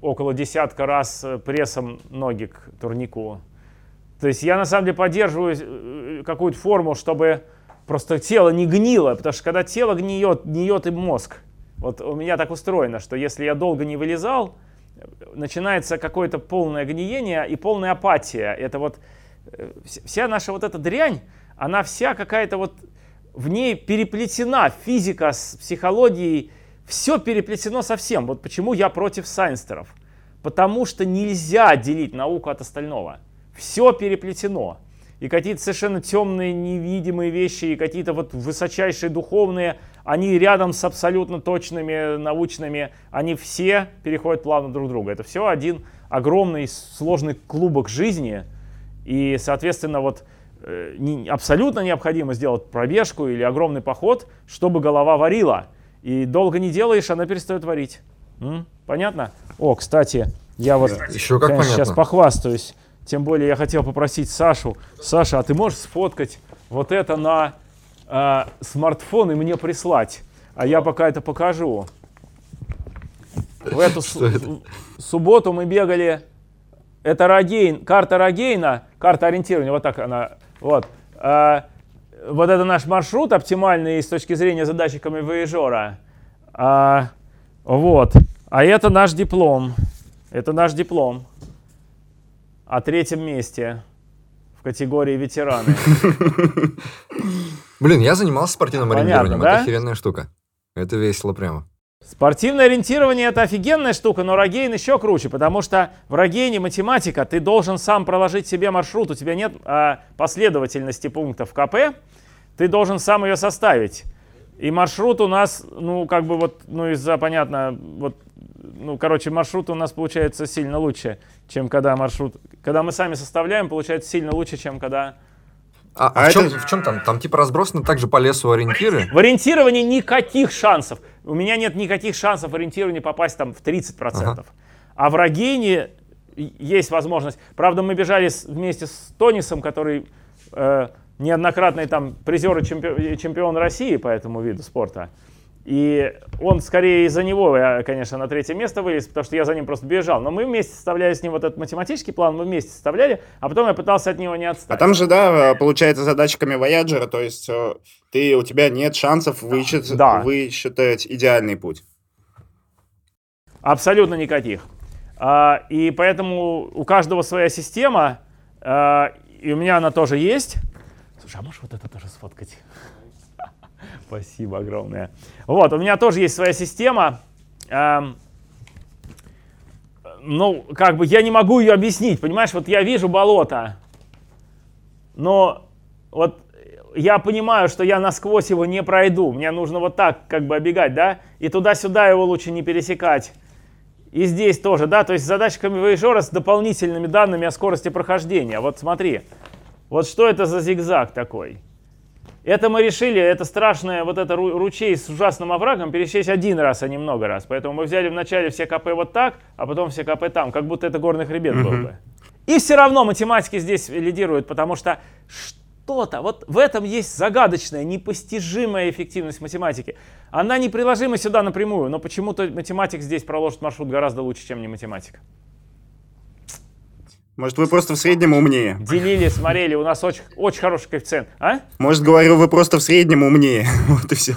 Speaker 1: около десятка раз э, прессом ноги к турнику. То есть я на самом деле поддерживаю э, какую-то форму, чтобы просто тело не гнило, потому что когда тело гниет, гниет и мозг. Вот у меня так устроено, что если я долго не вылезал, начинается какое-то полное гниение и полная апатия. Это вот э, вся наша вот эта дрянь, она вся какая-то вот в ней переплетена физика с психологией, все переплетено совсем. Вот почему я против сайнстеров. Потому что нельзя делить науку от остального. Все переплетено. И какие-то совершенно темные, невидимые вещи, и какие-то вот высочайшие духовные, они рядом с абсолютно точными научными, они все переходят плавно друг друга. Это все один огромный сложный клубок жизни. И, соответственно, вот э, абсолютно необходимо сделать пробежку или огромный поход, чтобы голова варила. И долго не делаешь, она перестает варить. М? Понятно? О, кстати, я вот
Speaker 3: Еще как
Speaker 1: конечно, сейчас похвастаюсь. Тем более я хотел попросить Сашу. Саша, а ты можешь сфоткать вот это на э, смартфон и мне прислать? А я пока это покажу. В эту в субботу мы бегали. Это Рогейн, карта Рогейна, карта ориентирования, вот так она. Вот. А, вот это наш маршрут оптимальный с точки зрения задатчиками воежора. А, вот. А это наш диплом. Это наш диплом. О третьем месте в категории ветераны.
Speaker 3: Блин, я занимался спортивным
Speaker 1: Понятно,
Speaker 3: ориентированием.
Speaker 1: да?
Speaker 3: Это охеренная штука. Это весело прямо.
Speaker 1: Спортивное ориентирование это офигенная штука, но Рогейн еще круче, потому что в Рогейне математика, ты должен сам проложить себе маршрут, у тебя нет а, последовательности пунктов КП, ты должен сам ее составить. И маршрут у нас, ну, как бы вот, ну, из-за, понятно, вот, ну, короче, маршрут у нас получается сильно лучше, чем когда маршрут, когда мы сами составляем, получается сильно лучше, чем когда...
Speaker 3: А,
Speaker 2: А
Speaker 3: в, чем,
Speaker 2: это-
Speaker 3: в чем там? Там типа разбросаны также по лесу ориентиры?
Speaker 1: В ориентировании никаких шансов. У меня нет никаких шансов в ориентировании попасть там в 30%. А в Рогейне есть возможность. Правда, мы бежали с- вместе с Тонисом, который э, неоднократный там призер и чемпи- чемпион России по этому виду спорта. И он скорее из-за него, я, конечно, на третье место вылез, потому что я за ним просто бежал. Но мы вместе составляли с ним вот этот математический план, мы вместе составляли, а потом я пытался от него не
Speaker 2: А
Speaker 1: отстать.
Speaker 2: там же, да, получается задатчиками Voyager, то есть э, ты, у тебя нет шансов вычет-
Speaker 1: Да.
Speaker 2: высчитать идеальный путь.
Speaker 1: Абсолютно никаких. А, И поэтому у каждого своя система, а, и у меня она тоже есть. Слушай, а можешь вот это тоже сфоткать? Спасибо огромное. Вот, у меня тоже есть своя система. Ам, Ну, как бы я не могу ее объяснить, понимаешь? Вот я вижу болото, но вот я понимаю, что я насквозь его не пройду. Мне нужно вот так как бы обегать, да? И туда-сюда его лучше не пересекать. И здесь тоже, да, то есть задатчиками Voyager с дополнительными данными о скорости прохождения. Вот смотри, вот что это за зигзаг такой? Это мы решили, это страшное, вот это ру- ручей с ужасным оврагом пересечь один раз, а не много раз. Поэтому мы взяли вначале все КП вот так, а потом все КП там, как будто это горный хребет был бы. И все равно математики здесь лидируют, потому что что-то, вот в этом есть загадочная, непостижимая эффективность математики. Она не приложима сюда напрямую, но почему-то математик здесь проложит маршрут гораздо лучше, чем не математик.
Speaker 2: Может, вы просто в среднем умнее.
Speaker 1: Делили, смотрели, у нас очень, очень хороший коэффициент. А?
Speaker 2: Может, говорю, вы просто в среднем умнее. Вот и все.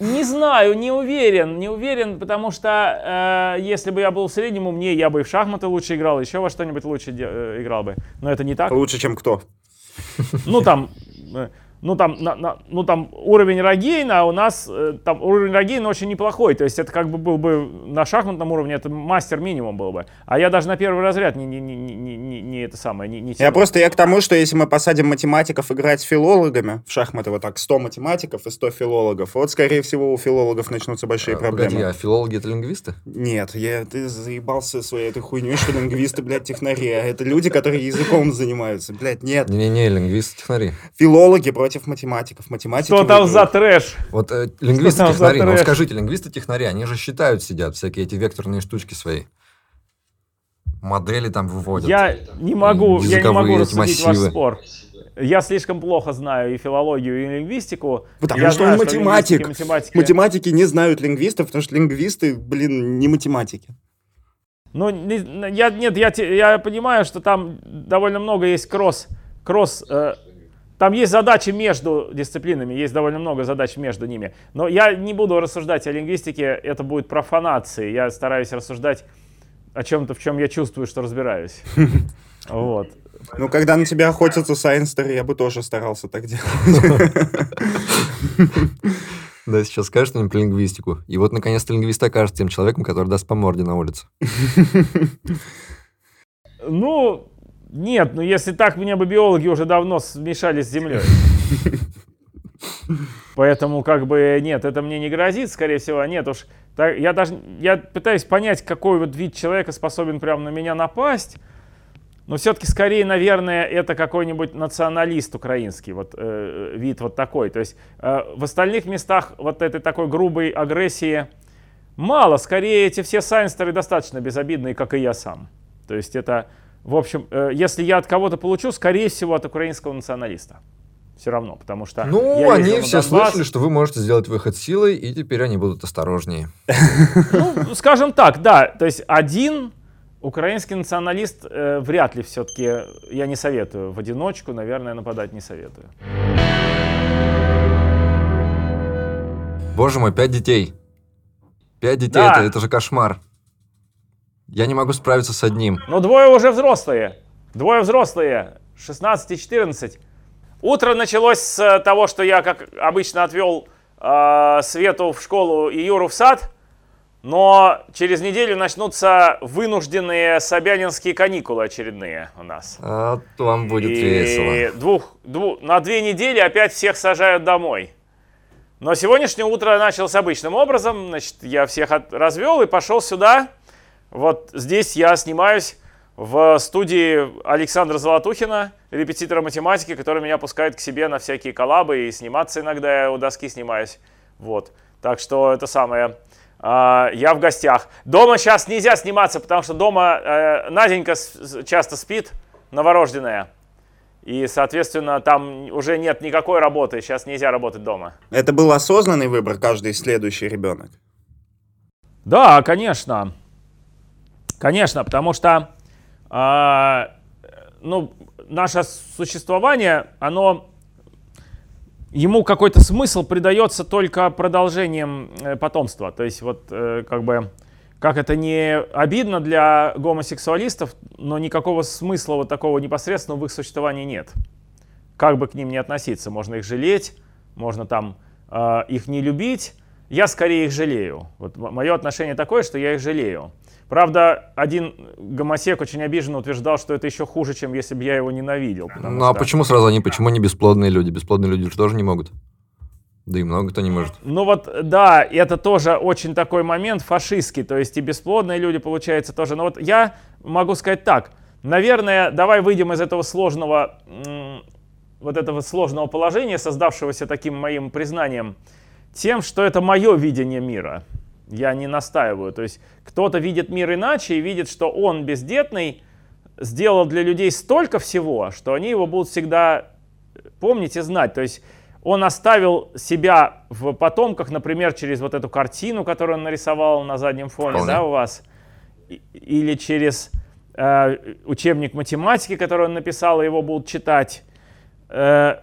Speaker 1: Не знаю, не уверен, не уверен, потому что э, если бы я был в среднем умнее, я бы и в шахматы лучше играл, еще во что-нибудь лучше э, играл бы. Но это не так.
Speaker 2: Лучше, чем кто.
Speaker 1: Ну там, э, ну там, на- на- ну там уровень Рогейна, а у нас э, там уровень Рогейна очень неплохой. То есть это как бы был бы на шахматном уровне, это мастер минимум был бы. А я даже на первый разряд не, не, не, не, не, не- это самое, не, не
Speaker 2: Я просто я к тому, что если мы посадим математиков играть с филологами в шахматы, вот так, 100 математиков и 100 филологов, вот, скорее всего, у филологов начнутся большие
Speaker 3: А,
Speaker 2: проблемы.
Speaker 3: Погоди, а филологи это лингвисты?
Speaker 2: Нет, я, ты заебался своей этой хуйней, что лингвисты, блядь, технари. А это люди, которые языком занимаются. Блядь, нет.
Speaker 3: Не-не-не, лингвисты технари.
Speaker 2: Филологи против математиков. Математики
Speaker 1: Что там
Speaker 2: выиграют.
Speaker 1: за трэш?
Speaker 3: Вот э, лингвисты
Speaker 1: там за
Speaker 3: технари, ну скажите, лингвисты технари, они же считают, сидят, всякие эти векторные штучки свои. Модели там выводят.
Speaker 1: Я не могу, я не могу рассудить ваш
Speaker 3: массивы.
Speaker 1: спор. Я слишком плохо знаю и филологию, и лингвистику.
Speaker 2: Потому
Speaker 1: Я
Speaker 2: что
Speaker 1: знаю,
Speaker 2: он математик.
Speaker 1: лингвистики, математики-
Speaker 2: Математики не знают лингвистов, потому что лингвисты, блин, не математики.
Speaker 1: Ну, я, нет, я, я понимаю, что там довольно много есть кросс, кросс, э, там есть задачи между дисциплинами, есть довольно много задач между ними. Но я не буду рассуждать о лингвистике, это будет профанацией. Я стараюсь рассуждать о чем-то, в чем я чувствую, что разбираюсь. Вот.
Speaker 2: Ну, когда на тебя охотятся сайенстеры, я бы тоже старался так делать.
Speaker 3: Да, сейчас скажешь что-нибудь про лингвистику. И вот, наконец-то, лингвист окажется тем человеком, который даст по морде на улице.
Speaker 1: Ну, нет, ну если так, мне бы биологи уже давно смешались с землей. Поэтому, как бы, нет, это мне не грозит, скорее всего, нет уж. Так, я даже, я пытаюсь понять, какой вот вид человека способен прямо на меня напасть, но все-таки скорее, наверное, это какой-нибудь националист украинский, вот э, вид вот такой. То есть э, в остальных местах вот этой такой грубой агрессии мало. Скорее, эти все сайнстеры достаточно безобидные, как и я сам. То есть это, в общем, э, если я от кого-то получу, скорее всего, от украинского националиста. Все равно, потому что...
Speaker 3: Ну, они все
Speaker 1: Донбасс.
Speaker 3: слышали, что вы можете сделать выход силой, и теперь они будут осторожнее.
Speaker 1: Ну, скажем так, да. То есть один украинский националист э, вряд ли все-таки, я не советую. В одиночку, наверное, нападать не советую.
Speaker 3: Боже мой, пять детей. Пять детей,
Speaker 1: Да.
Speaker 3: это, это же кошмар. Я не могу справиться с одним.
Speaker 1: Но двое уже взрослые. Двое взрослые. 16 и 14. Утро началось с того, что я, как обычно, отвел э, Свету в школу и Юру в сад. Но через неделю начнутся вынужденные собянинские каникулы очередные у нас.
Speaker 3: А вам будет
Speaker 1: и
Speaker 3: весело.
Speaker 1: Двух, дву- на две недели опять всех сажают домой. Но сегодняшнее утро началось обычным образом. Значит, я всех от- развел и пошел сюда. Вот здесь я снимаюсь в студии Александра Золотухина, репетитора математики, который меня пускает к себе на всякие коллабы и сниматься иногда я у доски снимаюсь. Вот. Так что это самое. а, я в гостях. Дома сейчас нельзя сниматься, потому что дома э, Наденька часто спит, новорожденная. И, соответственно, там уже нет никакой работы. Сейчас нельзя работать дома.
Speaker 2: Это был осознанный выбор, каждый следующий ребенок.
Speaker 1: Да, конечно. Конечно, потому что а, ну, наше существование, оно ему какой-то смысл придается только продолжением э, потомства. То есть вот э, как бы как это не обидно для гомосексуалистов, но никакого смысла вот такого непосредственного в их существовании нет. Как бы к ним ни относиться, можно их жалеть, можно там э, их не любить. Я скорее их жалею. Вот мое отношение такое, что я их жалею. Правда, один гомосек очень обиженно утверждал, что это еще хуже, чем если бы я его ненавидел.
Speaker 3: Ну а
Speaker 1: что-
Speaker 3: почему сразу они, почему не бесплодные люди? Бесплодные люди же тоже не могут. Да и много кто не может.
Speaker 1: Ну вот, да, это тоже очень такой момент фашистский, то есть и бесплодные люди, получается, тоже. Но вот я могу сказать так, наверное, давай выйдем из этого сложного, вот этого сложного положения, создавшегося таким моим признанием, тем, что это мое видение мира. Я не настаиваю. То есть кто-то видит мир иначе и видит, что он бездетный, сделал для людей столько всего, что они его будут всегда помнить и знать. То есть он оставил себя в потомках, например, через вот эту картину, которую он нарисовал на заднем фоне,
Speaker 3: Вполне.
Speaker 1: да, у вас, или через э, учебник математики, который он написал, и его будут читать. Э,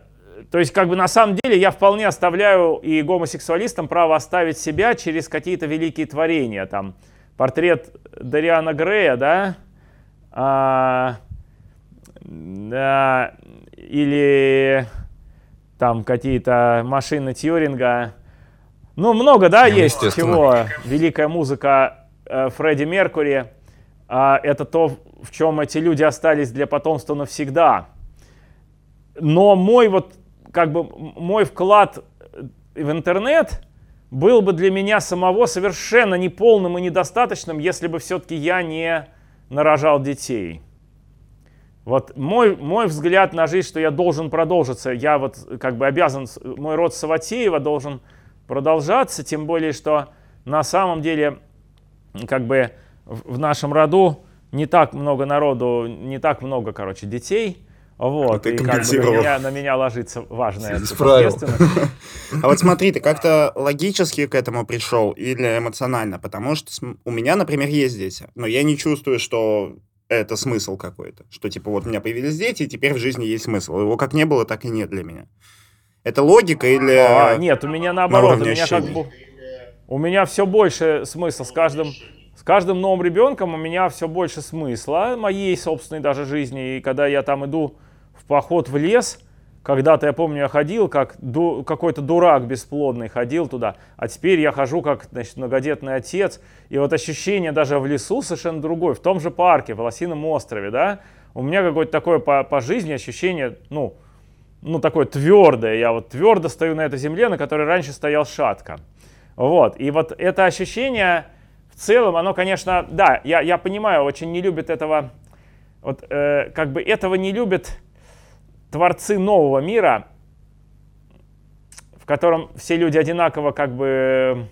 Speaker 1: то есть, как бы на самом деле я вполне оставляю и гомосексуалистам право оставить себя через какие-то великие творения. Там портрет Дариана Грея, да, А, да, или там какие-то машины Тьюринга. Ну, много, да,
Speaker 3: Ну,
Speaker 1: есть чего. Великая музыка э, Фредди Меркури. А, это то, в чем эти люди остались для потомства навсегда. Но мой вот, как бы, мой вклад э, в интернет был бы для меня самого совершенно неполным и недостаточным, если бы все-таки я не нарожал детей. Вот мой, мой взгляд на жизнь, что я должен продолжиться, я вот как бы обязан, с- мой род Саватеева должен продолжаться, тем более, что на самом деле как бы в нашем роду не так много народу, не так много, короче, детей. Вот,
Speaker 2: ты
Speaker 1: и как бы на меня, на меня ложится важная
Speaker 3: Исправил.
Speaker 1: ответственность.
Speaker 2: А вот смотри, ты как-то логически к этому пришел или эмоционально? Потому что у меня, например, есть дети, но я не чувствую, что это смысл какой-то. Что типа вот у меня появились дети, и теперь в жизни есть смысл. Его как не было, так и нет для меня. Это логика или...
Speaker 1: А, нет, у меня наоборот, у
Speaker 2: уровне
Speaker 1: меня как бы, у меня все больше смысл с каждым, с каждым новым ребенком у меня все больше смысла, моей собственной даже жизни. И когда я там иду в поход в лес, когда-то, я помню, я ходил, как ду, какой-то дурак бесплодный ходил туда, а теперь я хожу как значит, многодетный отец. И вот ощущение даже в лесу совершенно другое, в том же парке, в Лосином острове, да, у меня какое-то такое по, по жизни ощущение, ну, ну, такое твердое. Я вот твердо стою на этой земле, на которой раньше стоял шатка. Вот. И вот это ощущение в целом, оно, конечно, да, я, я понимаю, очень не любит этого, вот э, как бы этого не любят творцы нового мира, в котором все люди одинаково как бы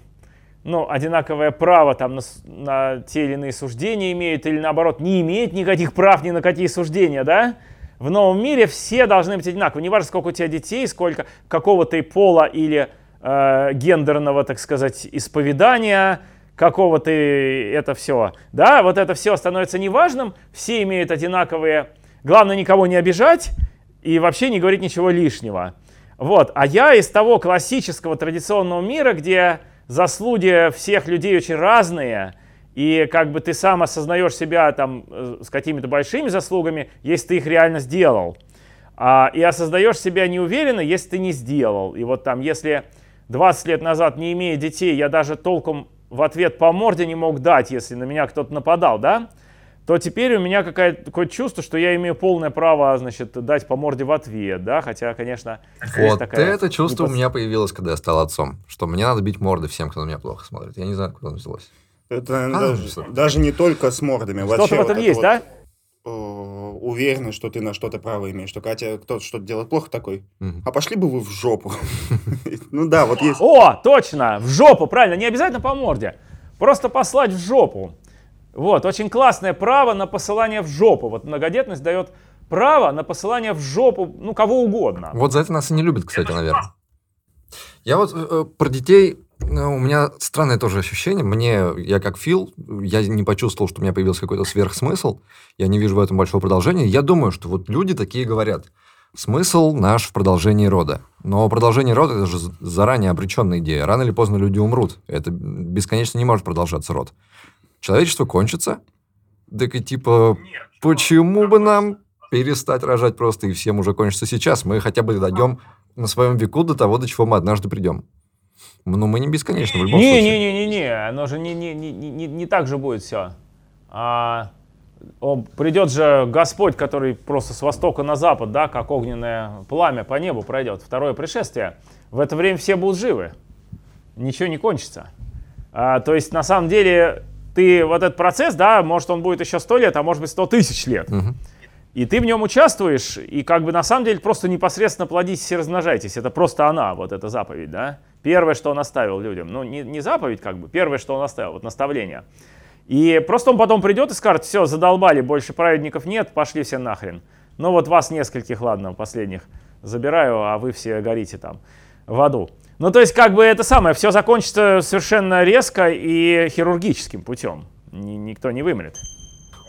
Speaker 1: ну, одинаковое право там, на, на те или иные суждения имеют, или наоборот, не имеют никаких прав ни на какие суждения, да? В новом мире все должны быть одинаковы. Неважно, сколько у тебя детей, сколько какого ты пола или э, гендерного, так сказать, исповедания, какого ты это все. Да, вот это все становится неважным, все имеют одинаковые. Главное никого не обижать и вообще не говорить ничего лишнего. Вот. А я из того классического традиционного мира, где заслуги всех людей очень разные, и как бы ты сам осознаешь себя там э, с какими-то большими заслугами, если ты их реально сделал. А, и осознаешь себя неуверенно, если ты не сделал. И вот там, если 20 лет назад, не имея детей, я даже толком в ответ по морде не мог дать, если на меня кто-то нападал, да, то теперь у меня какое-то чувство, что я имею полное право, значит, дать по морде в ответ, да, хотя, конечно...
Speaker 3: Вот такая это чувство непос... у меня появилось, когда я стал отцом, что мне надо бить морды всем, кто на меня плохо смотрит. Я не знаю, куда оно взялось.
Speaker 2: Это а, даже, даже не только с мордами.
Speaker 1: Что-то в этом есть, вот, да?
Speaker 2: Э, уверенность, что ты на что-то право имеешь. А тебе кто-то что-то делает плохо такой, а пошли бы вы в жопу. Ну да, вот есть.
Speaker 1: О, точно, в жопу, правильно, не обязательно по морде. Просто послать в жопу. Вот, очень классное право на посылание в жопу. Вот многодетность дает право на посылание в жопу, ну, кого угодно.
Speaker 3: Вот за это нас и не любят, кстати, наверное. Я вот э, э про детей, э, у меня странное тоже ощущение. Мне, я как Фил, я не почувствовал, что у меня появился какой-то сверхсмысл. Я не вижу в этом большого продолжения. Я думаю, что вот люди такие говорят. Смысл наш в продолжении рода. Но продолжение рода – это же заранее обреченная идея. Рано или поздно люди умрут. Это бесконечно не может продолжаться род человечество кончится. Так и типа, почему бы нам перестать рожать просто, и всем уже кончится сейчас? Мы хотя бы дойдем на своем веку до того, до чего мы однажды придем. Ну, мы не бесконечно в любом
Speaker 1: не,
Speaker 3: случае.
Speaker 1: Не-не-не, оно же не, не, не, не, не так же будет все. А, он, придет же Господь, который просто с востока на запад, да, как огненное пламя по небу пройдет. Второе пришествие. В это время все будут живы. Ничего не кончится. А, то есть, на самом деле, ты вот этот процесс, да, может он будет еще 100 лет, а может быть 100 тысяч лет. Угу. И ты в нем участвуешь, и как бы на самом деле просто непосредственно плодитесь и размножайтесь. Это просто она, вот эта заповедь, да. Первое, что он оставил людям. Ну, не, не заповедь, как бы, первое, что он оставил, вот наставление. И просто он потом придет и скажет, все, задолбали, больше праведников нет, пошли все нахрен. Ну вот вас нескольких, ладно, последних забираю, а вы все горите там в аду. Ну, то есть, как бы это самое, все закончится совершенно резко и хирургическим путем. Ни, никто не вымрет.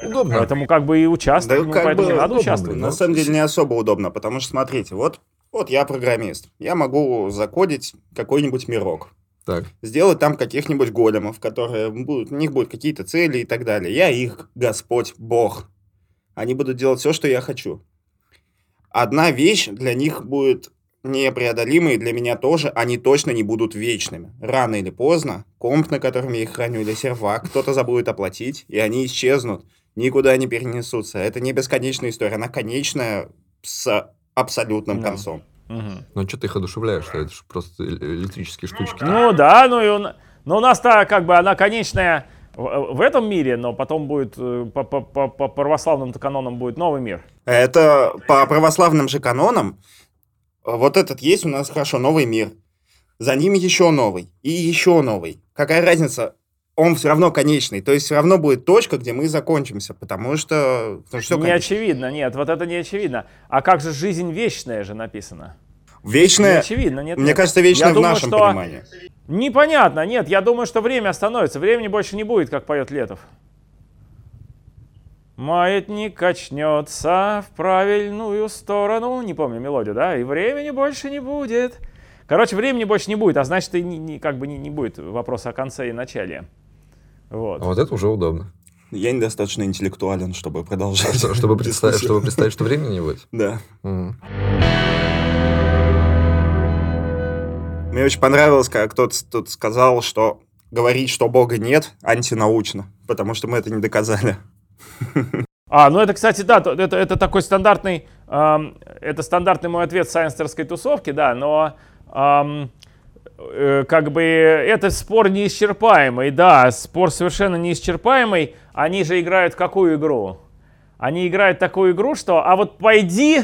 Speaker 1: Удобно. Поэтому как бы и участвовать, да, ну, как поэтому бы, не надо участвовать.
Speaker 2: На самом деле не особо удобно, потому что, смотрите, вот, вот я программист. Я могу закодить какой-нибудь мирок. Так. Сделать там каких-нибудь големов, которые будут, у них будут какие-то цели и так далее. Я их Господь, Бог. Они будут делать все, что я хочу. Одна вещь для них будет непреодолимые для меня тоже, они точно не будут вечными. Рано или поздно комп, на котором я их храню, или сервак, кто-то забудет оплатить, и они исчезнут, никуда не перенесутся. Это не бесконечная история, она конечная с абсолютным да. концом.
Speaker 3: Угу. Ну, что ты их одушевляешь? Это же просто электрические штучки.
Speaker 1: Ну да, ну и у, но у нас-то как бы она конечная в, в этом мире, но потом будет э, по, по, по, по православным канонам будет новый мир.
Speaker 2: Это по православным же канонам вот этот есть у нас, хорошо, новый мир. За ним еще новый. И еще новый. Какая разница? Он все равно конечный. То есть все равно будет точка, где мы закончимся. Потому что... Потому
Speaker 1: что не очевидно, нет. Вот это не очевидно. А как же жизнь вечная же написано?
Speaker 2: Вечная? Не очевидно, нет. Мне нет. кажется, вечная я в думаю, нашем что... понимании.
Speaker 1: Непонятно, нет. Я думаю, что время остановится. Времени больше не будет, как поет Летов. Маятник качнется в правильную сторону. Не помню мелодию, да? И времени больше не будет. Короче, времени больше не будет, а значит, и не, не, как бы не, не будет вопроса о конце и начале. Вот.
Speaker 3: А вот это уже удобно.
Speaker 2: Я недостаточно интеллектуален, чтобы продолжать.
Speaker 3: Что- Чтобы представить, чтобы представить, что времени не будет.
Speaker 2: Да. Мне очень понравилось, как кто-то тут сказал, что говорить, что Бога нет, антинаучно, потому что мы это не доказали.
Speaker 1: А, ну это, кстати, да, то- это, это такой стандартный, ам, это стандартный мой ответ сайенстерской тусовки, да, но ам, э, как бы это спор неисчерпаемый, да, спор совершенно неисчерпаемый. Они же играют какую игру? Они играют такую игру, что, а вот пойди,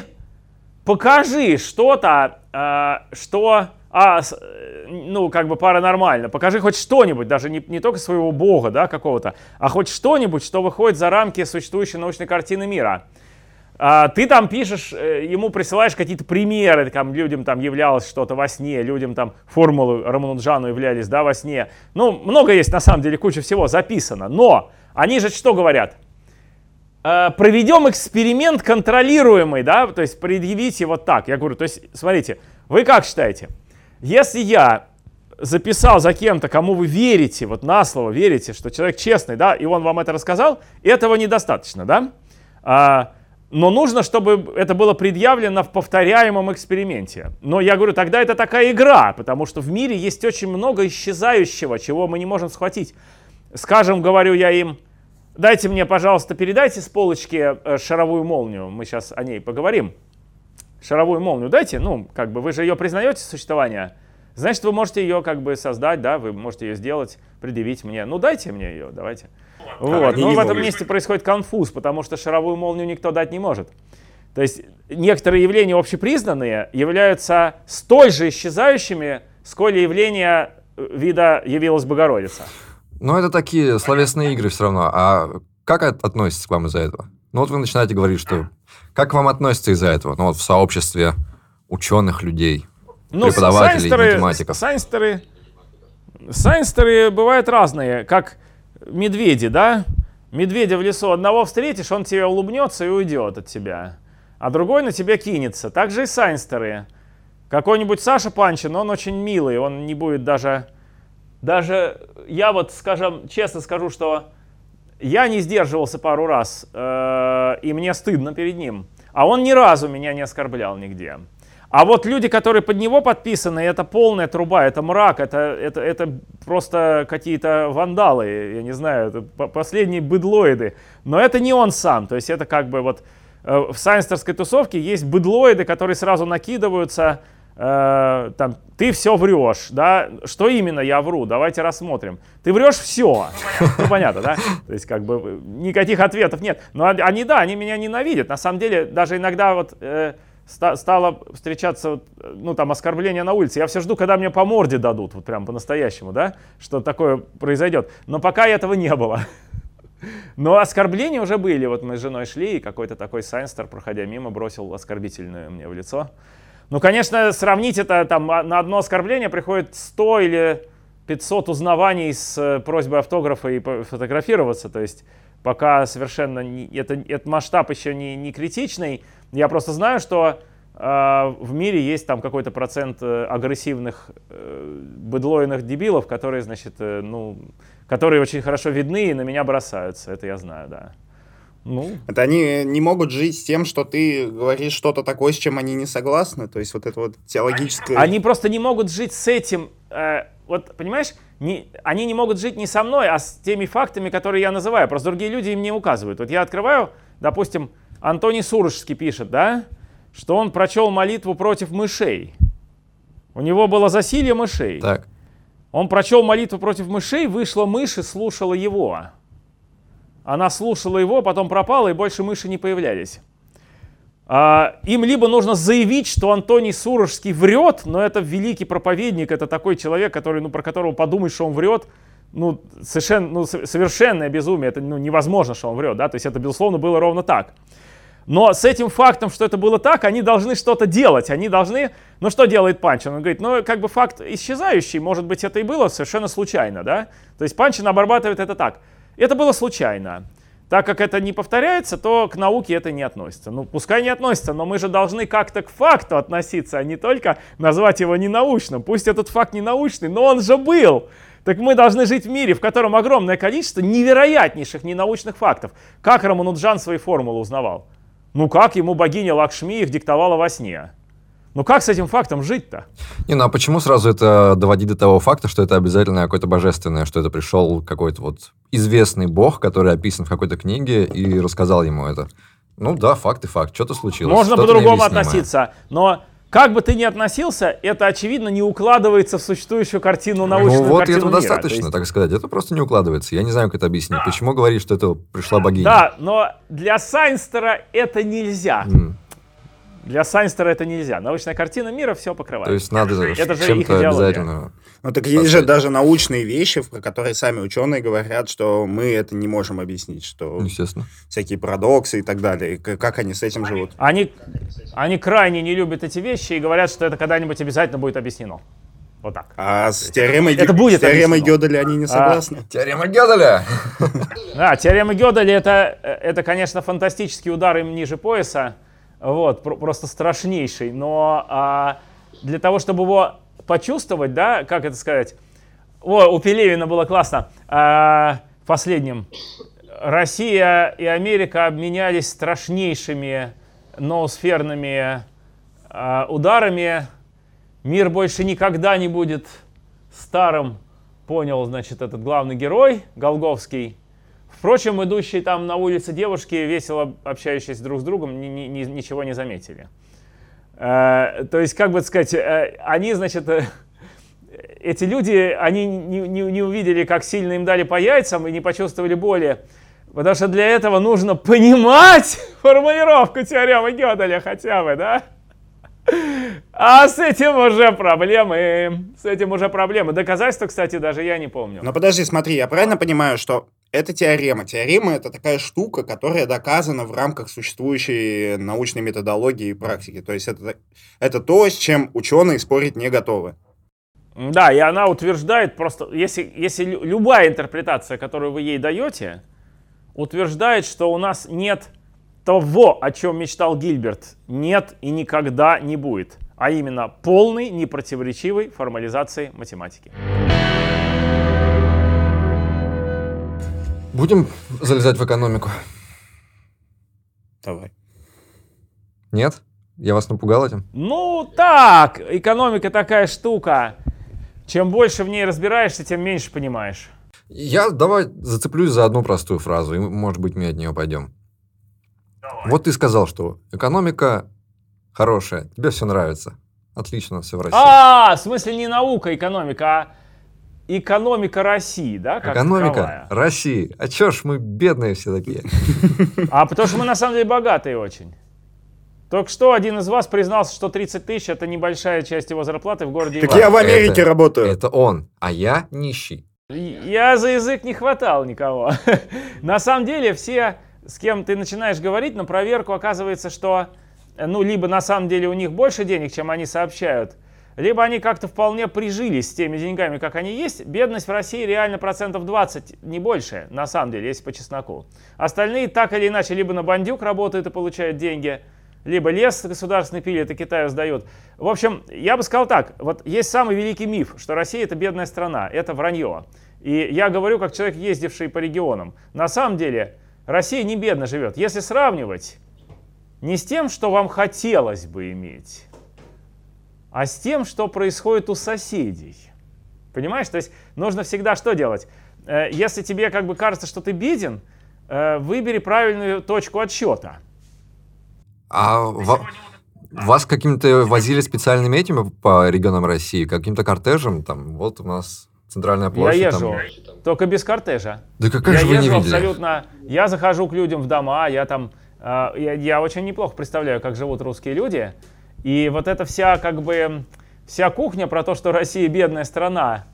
Speaker 1: покажи что-то, а, что, а, э, ну, как бы паранормально. Покажи хоть что-нибудь, даже не, не только своего бога, да, какого-то, а хоть что-нибудь, что выходит за рамки существующей научной картины мира. А, ты там пишешь, э, ему присылаешь какие-то примеры, там людям там являлось что-то во сне, людям там формулы Рамануджану являлись, да, во сне. Ну, много есть, на самом деле, куча всего записано. Но они же что говорят? Э, проведем эксперимент контролируемый, да, то есть предъявите вот так. Я говорю, то есть, смотрите, вы как считаете, если я записал за кем-то, кому вы верите, вот на слово верите, что человек честный, да, и он вам это рассказал, этого недостаточно, да? А, но нужно, чтобы это было предъявлено в повторяемом эксперименте. Но я говорю, тогда это такая игра, потому что в мире есть очень много исчезающего, чего мы не можем схватить. Скажем, говорю я им, дайте мне, пожалуйста, передайте с полочки э, шаровую молнию, мы сейчас о ней поговорим. Шаровую молнию дайте, ну, как бы вы же ее признаете существование, значит, вы можете ее как бы создать, да, вы можете ее сделать, предъявить мне. Ну, дайте мне ее, давайте. Вот.
Speaker 2: они
Speaker 1: Но
Speaker 2: не
Speaker 1: в этом месте происходит конфуз, потому что шаровую молнию никто дать не может. То есть некоторые явления общепризнанные являются столь же исчезающими, сколь явление э, вида явилась Богородица.
Speaker 3: Ну, это такие словесные игры все равно. А как от- относится к вам из-за этого? Ну, вот вы начинаете говорить, что... Как к вам относятся из-за этого? Ну, вот в сообществе ученых людей.
Speaker 1: Ну,
Speaker 3: Преподавателей,
Speaker 1: сайнстеры-
Speaker 3: математиков.
Speaker 1: Сайнстеры, сайнстеры бывают разные, как медведи, да? Медведя в лесу одного встретишь, он тебе улыбнется и уйдет от тебя, а другой на тебя кинется. Так же и сайнстеры. Какой-нибудь Саша Панчин, он очень милый, он не будет даже... Даже я вот, скажем, честно скажу, что я не сдерживался пару раз, э, и мне стыдно перед ним. А он ни разу меня не оскорблял нигде. А вот люди, которые под него подписаны, это полная труба, это мрак, это, это, это просто какие-то вандалы, я не знаю, это по- последние быдлоиды. Но это не он сам, то есть это как бы вот э, в сайнстерской тусовке есть быдлоиды, которые сразу накидываются, э, там, ты все врешь, да, что именно я вру, давайте рассмотрим. Ты врешь все, ну понятно, да, то есть как бы никаких ответов нет. Но они- да, они меня ненавидят, на самом деле, даже иногда вот э, ста- стало встречаться, ну там оскорбление на улице, я все жду, когда мне по морде дадут, вот прям по-настоящему, да, что такое произойдет. Но пока этого не было. Но оскорбления уже были. Вот мы с женой шли, и какой-то такой сайнстер, проходя мимо, бросил оскорбительное мне в лицо. Ну, конечно, сравнить это, там, а- на одно оскорбление приходит 100 или 500 узнаваний с э, просьбой автографа и фотографироваться. То есть пока совершенно не- это, этот масштаб еще не, не критичный. Я просто знаю, что э, в мире есть там какой-то процент э, агрессивных э, быдлойных дебилов, которые, значит, э, ну, которые очень хорошо видны и на меня бросаются. Это я знаю, да. Ну,
Speaker 2: Это они не могут жить с тем, что ты говоришь что-то такое, с чем они не согласны. То есть вот это вот теологическое...
Speaker 1: Они просто не могут жить с этим. э, вот, понимаешь, не, они не могут жить не со мной, а с теми фактами, которые я называю. Просто другие люди им не указывают. Вот я открываю, допустим, Антоний Сурожский пишет, да, что он прочел молитву против мышей. У него было засилье мышей.
Speaker 3: Так.
Speaker 1: Он прочел молитву против мышей, вышла мышь и слушала его. Она слушала его, потом пропала, и больше мыши не появлялись. А, им либо нужно заявить, что Антоний Сурожский врет, но это великий проповедник, это такой человек, который, ну, про которого подумать, что он врет, ну, совершенно, ну, со- совершенное безумие, это ну, невозможно, что он врет, да, то есть это, безусловно, было ровно так. Но с этим фактом, что это было так, они должны что-то делать. Они должны... Ну что делает Панчин? Он говорит, ну как бы факт исчезающий, может быть это и было совершенно случайно, да? То есть Панчин обрабатывает это так. Это было случайно. Так как это не повторяется, то к науке это не относится. Ну, пускай не относится, но мы же должны как-то к факту относиться, а не только назвать его ненаучным. Пусть этот факт не научный, но он же был. Так мы должны жить в мире, в котором огромное количество невероятнейших ненаучных фактов. Как Рамануджан свои формулы узнавал? Ну как ему богиня Лакшми их диктовала во сне? Ну как с этим фактом жить-то?
Speaker 3: Не, ну а почему сразу это доводить до того факта, что это обязательно какое-то божественное, что это пришел какой-то вот известный бог, который описан в какой-то книге и рассказал ему это? Ну да, факт и факт, что-то случилось.
Speaker 1: Можно
Speaker 3: что-то
Speaker 1: по-другому относиться, но как бы ты ни относился, это очевидно не укладывается в существующую картину научную
Speaker 3: Ну вот
Speaker 1: картину
Speaker 3: этого
Speaker 1: мира.
Speaker 3: достаточно,
Speaker 1: То есть-
Speaker 3: так сказать. Это просто не укладывается. Я не знаю, как это объяснить. Почему говорить, что это пришла богиня?
Speaker 1: Да, но для Сайнстера это нельзя.
Speaker 3: М,
Speaker 1: Для Сайнстера это нельзя. Научная картина мира все покрывает.
Speaker 3: То есть надо
Speaker 1: Это же их
Speaker 3: чем-то
Speaker 1: идеология.
Speaker 3: обязательно...
Speaker 2: Ну так есть же даже научные вещи, про которые сами ученые говорят, что мы это не можем объяснить, что
Speaker 3: Естественно.
Speaker 2: всякие парадоксы и так далее. Как они с этим живут?
Speaker 1: Они, они крайне не любят эти вещи и говорят, что это когда-нибудь обязательно будет объяснено. Вот так.
Speaker 2: А с теоремой,
Speaker 1: Это будет
Speaker 2: с теоремой. Гёделя они не согласны?
Speaker 3: Теорема Гёделя!
Speaker 1: Да, теорема Гёделя это, это, конечно, фантастический удар им ниже пояса, вот, про- просто страшнейший, но а, для того, чтобы его почувствовать, да, как это сказать, о, у Пелевина было классно, а, в последнем, Россия и Америка обменялись страшнейшими ноосферными а, ударами, мир больше никогда не будет старым, понял, значит, этот главный герой, Голговский. Впрочем, идущие там на улице девушки, весело общающиеся друг с другом, ни- ни- ни- ничего не заметили. Э, то есть, как бы сказать, э, они, значит, э, эти люди, они не, не- не увидели, как сильно им дали по яйцам и не почувствовали боли. Потому что для этого нужно понимать формулировку теоремы Гёделя хотя бы, да? А с этим уже проблемы. С этим уже проблемы. Доказательства, кстати, даже я не помню.
Speaker 2: Но подожди, смотри, я правильно понимаю, что это теорема. Теорема — это такая штука, которая доказана в рамках существующей научной методологии и практики. То есть это, это то, с чем ученые спорить не готовы.
Speaker 1: Да, и она утверждает просто, если, если лю- любая интерпретация, которую вы ей даете, утверждает, что у нас нет того, о чем мечтал Гильберт, нет и никогда не будет, а именно полной, непротиворечивой формализации математики.
Speaker 3: Будем залезать в экономику?
Speaker 2: Давай.
Speaker 3: Нет? Я вас напугал этим?
Speaker 1: Ну так, экономика такая штука. Чем больше в ней разбираешься, тем меньше понимаешь.
Speaker 3: Я давай зацеплюсь за одну простую фразу, и, может быть, мы от нее пойдем. Вот ты сказал, что экономика хорошая, тебе все нравится. Отлично, все в России.
Speaker 1: А, в смысле не наука, экономика, а экономика России, да? как
Speaker 3: Экономика
Speaker 1: таковая.
Speaker 3: России. А чё ж мы бедные все такие?
Speaker 1: А потому что мы на самом деле богатые очень. Только что один из вас признался, что 30 тысяч это небольшая часть его зарплаты в городе
Speaker 2: Так
Speaker 1: Иваново.
Speaker 2: я в Америке
Speaker 3: Это-
Speaker 2: работаю.
Speaker 3: Это он, а я нищий.
Speaker 1: Я за язык не хватал никого. На самом деле все, с кем ты начинаешь говорить, на проверку оказывается, что э, ну, либо на самом деле у них больше денег, чем они сообщают, либо они как-то вполне прижились с теми деньгами, как они есть. Бедность в России реально процентов 20, не больше, на самом деле, если по чесноку. Остальные так или иначе либо на бандюк работают и получают деньги, либо лес государственный пилит и Китаю сдают. В общем, я бы сказал так, вот есть самый великий миф, что Россия это бедная страна, это вранье. И я говорю как человек, ездивший по регионам. На самом деле, Россия не бедно живет. Если сравнивать не с тем, что вам хотелось бы иметь, а с тем, что происходит у соседей. Понимаешь? То есть нужно всегда что делать? Э, Если тебе как бы кажется, что ты беден, э, выбери правильную точку отсчета.
Speaker 3: А ва- вас каким-то возили специальными этими по регионам России, каким-то кортежем? Там, вот у нас центральная площадь.
Speaker 1: я
Speaker 3: там.
Speaker 1: езжу, только без кортежа.
Speaker 3: Да какая
Speaker 1: я
Speaker 3: же вы не
Speaker 1: езжу
Speaker 3: видели?
Speaker 1: абсолютно. Я захожу к людям в дома, я там, э, я, я очень неплохо представляю, как живут русские люди. И вот эта вся как бы вся кухня про то, что Россия бедная страна,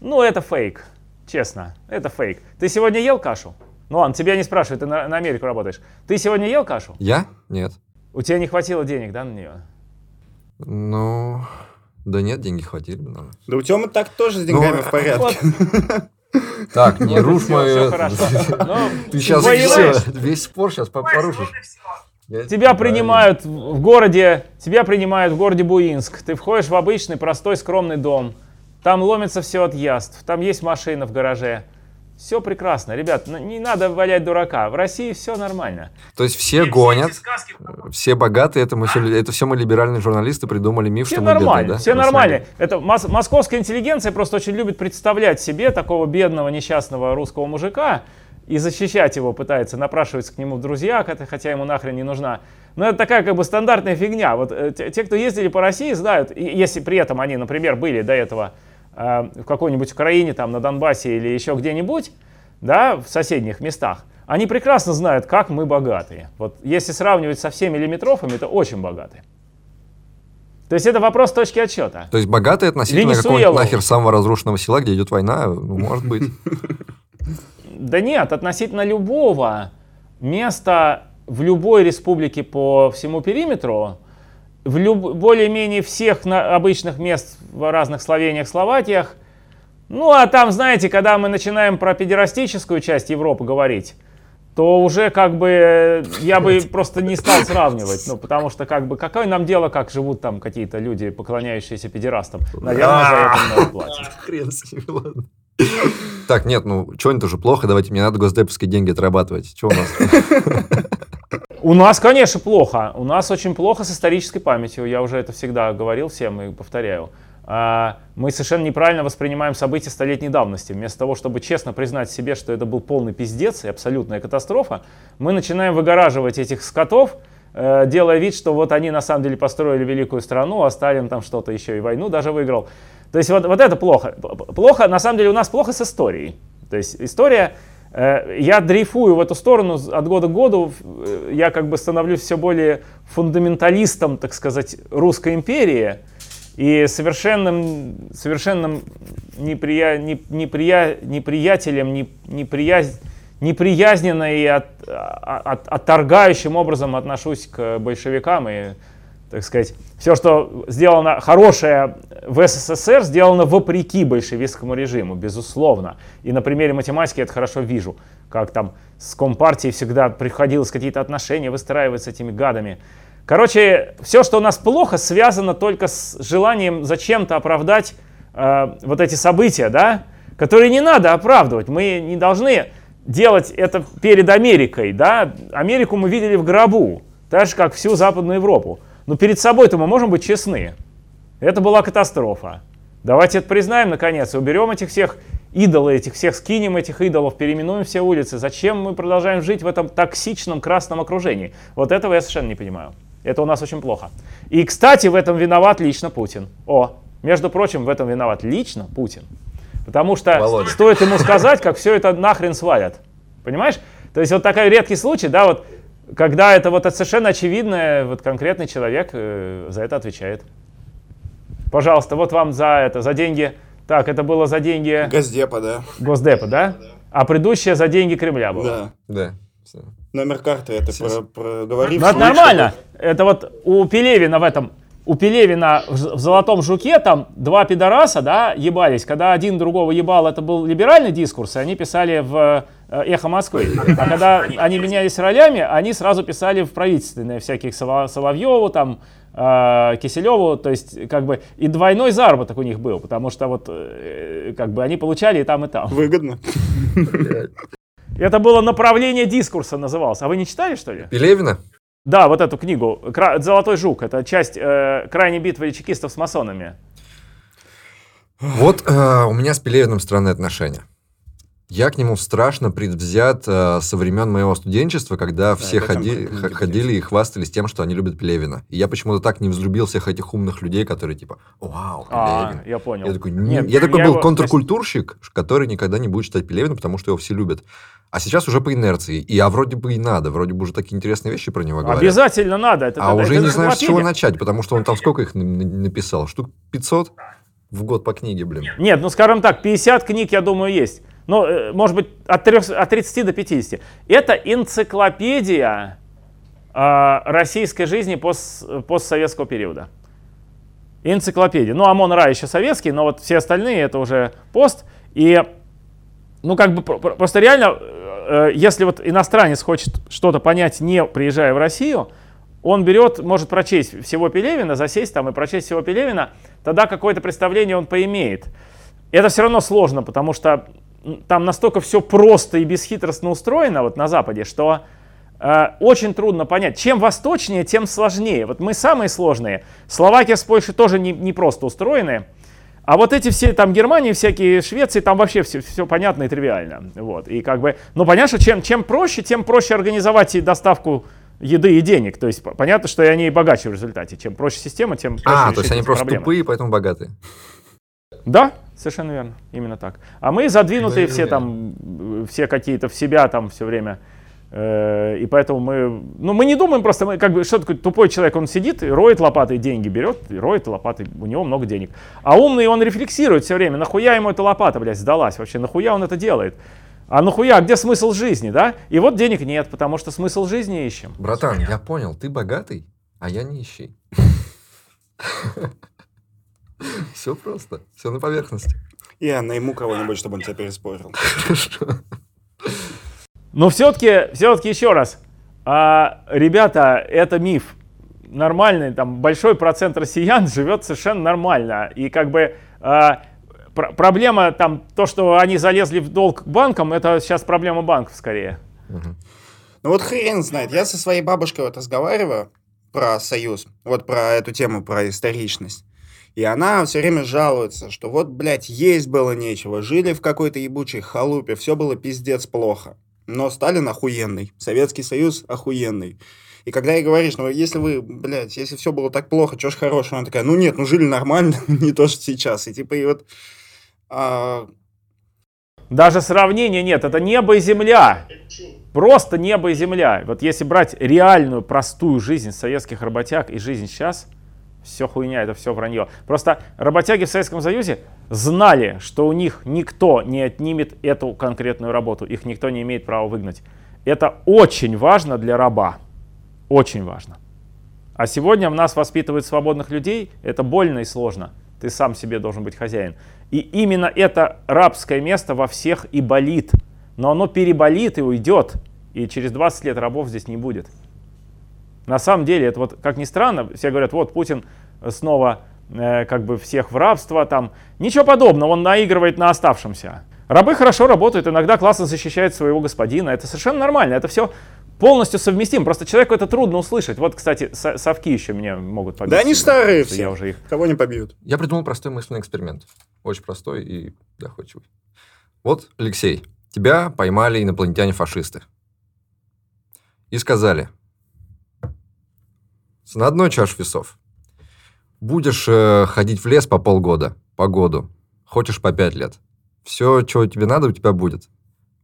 Speaker 1: ну это фейк, честно, это фейк. Ты сегодня ел кашу? Ну ладно, тебя не спрашивают, ты на, на Америку работаешь. Ты сегодня ел кашу?
Speaker 3: Я? Нет.
Speaker 1: У тебя не хватило денег, да, на нее?
Speaker 3: Ну, да нет, деньги хватили бы, наверное.
Speaker 2: Да у Тёмы так тоже с деньгами
Speaker 3: Ну,
Speaker 2: в порядке.
Speaker 3: Так, не рушь мою...
Speaker 1: Ну,
Speaker 3: Ты сейчас
Speaker 1: воеваешь.
Speaker 3: весь спор сейчас порушишь. Я-
Speaker 1: Тебя принимают в в городе, тебя принимают в городе Буинск. Ты входишь в обычный, простой, скромный дом. там ломится все от яств, там есть машина в гараже. Все прекрасно, ребят, ну, не надо валять дурака. В России все нормально.
Speaker 3: То есть все гонят, все богатые, это, мы все, это все мы либеральные журналисты придумали миф,
Speaker 1: Все
Speaker 3: что мы
Speaker 1: нормально,
Speaker 3: бедные, да?
Speaker 1: все нормально. Это мос- московская интеллигенция просто очень любит представлять себе такого бедного несчастного русского мужика и защищать его пытается, напрашивается к нему в друзья, хотя, хотя ему нахрен не нужна. Но это такая как бы стандартная фигня. Вот э, те, те, кто ездили по России, знают, и если при этом они, например, были до этого э, в какой-нибудь Украине, там на Донбассе или еще где-нибудь, да, в соседних местах, они прекрасно знают, как мы богатые. Вот если сравнивать со всеми лимитрофами, это очень богатые. То есть это вопрос точки отсчета.
Speaker 3: То есть богатые относительно какого-нибудь нахер самого разрушенного села, где идет война, ну, может быть.
Speaker 1: Да нет, относительно любого места в любой республике по всему периметру, в люб- более-менее всех на- обычных мест в разных Словениях, Словакиях, ну а там, знаете, когда мы начинаем про педерастическую часть Европы говорить, то уже как бы э, я бы просто не стал сравнивать, ну потому что как бы какое нам дело, как живут там какие-то люди, поклоняющиеся педерастам, наверное, за это много платят.
Speaker 3: Хрен с ними, ладно. Так, нет, ну, что-нибудь уже плохо, давайте, мне надо госдеповские деньги отрабатывать. Что у нас?
Speaker 1: У нас, конечно, плохо. У нас очень плохо с исторической памятью. Я уже это всегда говорил всем и повторяю. А, Мы совершенно неправильно воспринимаем события столетней давности. Вместо того, чтобы честно признать себе, что это был полный пиздец и абсолютная катастрофа, мы начинаем выгораживать этих скотов, э, делая вид, что вот они на самом деле построили великую страну, а Сталин там что-то еще и войну даже выиграл. То есть вот, вот это плохо. Плохо, на самом деле у нас плохо с историей. То есть история, э, я дрейфую в эту сторону от года к году, э, я как бы становлюсь все более фундаменталистом, так сказать, русской империи и совершенным, совершенным неприя, не- неприя- неприятелем, не, неприязнь, неприязненно и от, а- от- отторгающим образом отношусь к большевикам и, так сказать, все, что сделано хорошее в СССР, сделано вопреки большевистскому режиму, безусловно. И на примере математики это хорошо вижу, как там с Компартией всегда приходилось какие-то отношения выстраивать с этими гадами. Короче, все, что у нас плохо, связано только с желанием зачем-то оправдать э, вот эти события, да, которые не надо оправдывать. Мы не должны делать это перед Америкой, да. Америку мы видели в гробу, так же, как всю Западную Европу. Но перед собой-то мы можем быть честны. Это была катастрофа. Давайте это признаем, наконец, уберем этих всех идолов, этих всех скинем этих идолов, переименуем все улицы. Зачем мы продолжаем жить в этом токсичном красном окружении? Вот этого я совершенно не понимаю. Это у нас очень плохо. И, кстати, в этом виноват лично Путин. О, между прочим, в этом виноват лично Путин. Потому что
Speaker 3: Володя.
Speaker 1: стоит ему сказать, как все это нахрен свалят. Понимаешь? То есть вот такой редкий случай, да, вот, когда это вот это совершенно очевидное, вот конкретный человек э, за это отвечает. Пожалуйста, вот вам за это, за деньги. Так, это было за деньги
Speaker 2: Газдепа, да.
Speaker 1: Госдепа, да? А предыдущее за деньги Кремля было.
Speaker 2: Да.
Speaker 3: Да.
Speaker 2: Номер карты это про, проговорив.
Speaker 1: Ну, это нормально. Это вот у Пелевина в этом, у Пелевина в, «Золотом жуке» там два пидораса, да, ебались. Когда один другого ебал, это был либеральный дискурс, и они писали в э, «Эхо Москвы». А когда они менялись ролями, они сразу писали в правительственные всяких Соло- Соловьеву, там, э, Киселеву, то есть как бы и двойной заработок у них был, потому что вот э, как бы они получали и там, и там.
Speaker 2: Выгодно.
Speaker 1: Это было направление дискурса называлось. А вы не читали, что ли?
Speaker 3: Пелевина?
Speaker 1: Да, вот эту книгу «Кра- «Золотой жук». Это часть э, крайней битвы чекистов с масонами.
Speaker 3: Вот э, у меня с Пелевиным странные отношения. Я к нему страшно предвзят э, со времен моего студенчества, когда все
Speaker 2: об этом
Speaker 3: ходи- х- ходили и хвастались тем, что они любят Пелевина. И я почему-то так не взлюбил всех этих умных людей, которые типа, вау,
Speaker 1: А,
Speaker 3: Пелевин.
Speaker 1: я понял.
Speaker 3: Я такой, «Не».
Speaker 1: Нет,
Speaker 3: я такой
Speaker 1: я
Speaker 3: был
Speaker 1: его-
Speaker 3: контркультурщик, который никогда не будет читать Пелевина, потому что его все любят. А сейчас уже по инерции. И а вроде бы и надо. Вроде бы уже такие интересные вещи про него говорят.
Speaker 1: Обязательно надо. Это,
Speaker 3: А
Speaker 1: это-
Speaker 3: уже
Speaker 1: это
Speaker 3: не знаешь, с чего начать, потому что он там сколько их на- на- написал? Штук 500 в год по книге, блин.
Speaker 1: Нет, ну скажем так, 50 книг, я думаю, есть. Ну, э, может быть, от, 3, от 30 до 50. Это энциклопедия э, российской жизни пос- постсоветского периода. Энциклопедия. Ну, Амон Ра еще советский, но вот все остальные это уже пост. И, ну, как бы про- про- просто реально, э, если вот иностранец хочет что-то понять, не приезжая в Россию, он берет, может прочесть всего Пелевина, засесть там и прочесть всего Пелевина, тогда какое-то представление он поимеет. это все равно сложно, потому что там настолько все просто и бесхитростно устроено вот на Западе, что э, очень трудно понять. Чем восточнее, тем сложнее. Вот мы самые сложные. Словакия с Польшей тоже не, не просто устроены. А вот эти все, там, Германии, всякие, Швеции, там вообще все, все понятно и тривиально. Вот, и как бы, ну, понятно, что чем, чем проще, тем проще организовать и доставку еды и денег. То есть понятно, что они и богаче в результате. Чем проще система, тем проще
Speaker 3: А, то есть они просто проблемы. тупые, поэтому богатые.
Speaker 1: Да, совершенно верно, именно так. А мы задвинутые все там, все какие-то в себя там все время. Э, и поэтому мы, ну мы не думаем просто, мы как бы, что такое тупой человек, он сидит, роет лопатой деньги, берет, роет лопатой, у него много денег. А умный, он рефлексирует все время, нахуя ему эта лопата, блядь, сдалась вообще, нахуя он это делает? А нахуя, где смысл жизни, да? И вот денег нет, потому что смысл жизни ищем.
Speaker 3: Братан, я понял, ты богатый, а я нищий. Все просто, все на поверхности.
Speaker 2: Я найму кого-нибудь, чтобы он тебя переспорил.
Speaker 1: Но все-таки, все-таки еще раз, а, ребята, это миф. Нормальный, там, большой процент россиян живет совершенно нормально. И как бы а, пр- проблема там, то, что они залезли в долг к банкам, это сейчас проблема банков скорее.
Speaker 2: Ну вот хрен знает. Я со своей бабушкой вот разговариваю про союз, вот про эту тему, про историчность. И она все время жалуется, что вот, блядь, есть было нечего, жили в какой-то ебучей халупе, все было пиздец плохо. Но Сталин охуенный, Советский Союз охуенный. И когда ей говоришь, ну если вы, блядь, если все было так плохо, что ж хорошего? Она такая, ну нет, ну жили нормально, не то, что сейчас. И типа, и вот... А...
Speaker 1: Даже сравнения нет, это небо и земля. Просто небо и земля. Вот если брать реальную, простую жизнь советских работяг и жизнь сейчас, все хуйня, это все вранье. Просто работяги в Советском Союзе знали, что у них никто не отнимет эту конкретную работу, их никто не имеет права выгнать. Это очень важно для раба, очень важно. А сегодня в нас воспитывают свободных людей, это больно и сложно. Ты сам себе должен быть хозяин. И именно это рабское место во всех и болит. Но оно переболит и уйдет. И через 20 лет рабов здесь не будет. На самом деле, это вот, как ни странно, все говорят, вот Путин снова э, как бы всех в рабство, там. Ничего подобного, он наигрывает на оставшемся. Рабы хорошо работают, иногда классно защищают своего господина. Это совершенно нормально, это все полностью совместим. Просто человеку это трудно услышать. Вот, кстати, совки еще меня могут побить.
Speaker 2: Да они старые все. Я уже их... Кого не побьют.
Speaker 3: Я придумал простой мысленный эксперимент. Очень простой и доходчивый. Вот, Алексей, тебя поймали инопланетяне-фашисты. И сказали, на одной чаше весов. Будешь э, ходить в лес по полгода, по году. Хочешь по пять лет. Все, чего тебе надо, у тебя будет.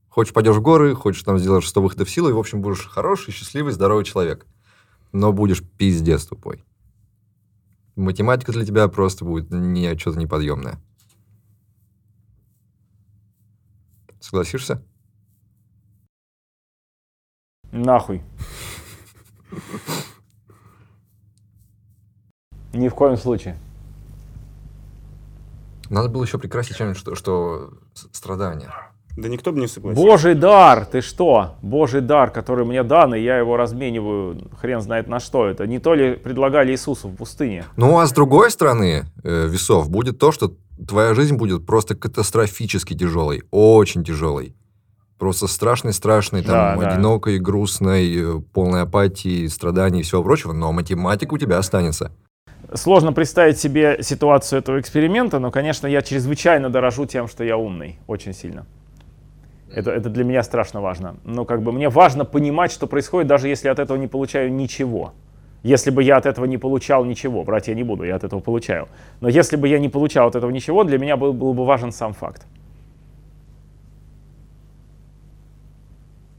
Speaker 3: Хочешь, пойдешь в горы, хочешь там сделаешь 100 выходов силы, и, в общем, будешь хороший, счастливый, здоровый человек. Но будешь пиздец тупой. Математика для тебя просто будет не, что-то неподъемное. Согласишься?
Speaker 1: Нахуй. Ни в коем случае.
Speaker 3: Надо было еще прекрасить чем-нибудь, что, что страдания.
Speaker 2: Да никто бы не согласился.
Speaker 1: Божий дар, ты что? Божий дар, который мне дан, и я его размениваю, хрен знает на что это. Не то ли предлагали Иисусу в пустыне?
Speaker 3: Ну, а с другой стороны э, весов будет то, что твоя жизнь будет просто катастрофически тяжелой, очень тяжелой. Просто страшной-страшной, там, да, одинокой, да. грустной, э, полной апатии, страданий и всего прочего, но математика у тебя останется.
Speaker 1: Сложно представить себе ситуацию этого эксперимента, но, конечно, я чрезвычайно дорожу тем, что я умный, очень сильно. Это, это для меня страшно важно. Но как бы мне важно понимать, что происходит, даже если от этого не получаю ничего. Если бы я от этого не получал ничего, брать я не буду, я от этого получаю. Но если бы я не получал от этого ничего, для меня был, был бы важен сам факт.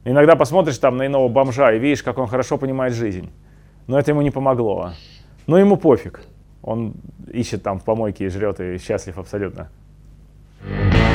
Speaker 1: Иногда посмотришь там на иного бомжа и видишь, как он хорошо понимает жизнь. Но это ему не помогло. Но ему пофиг. Он ищет там в помойке и жрет, и счастлив абсолютно. thank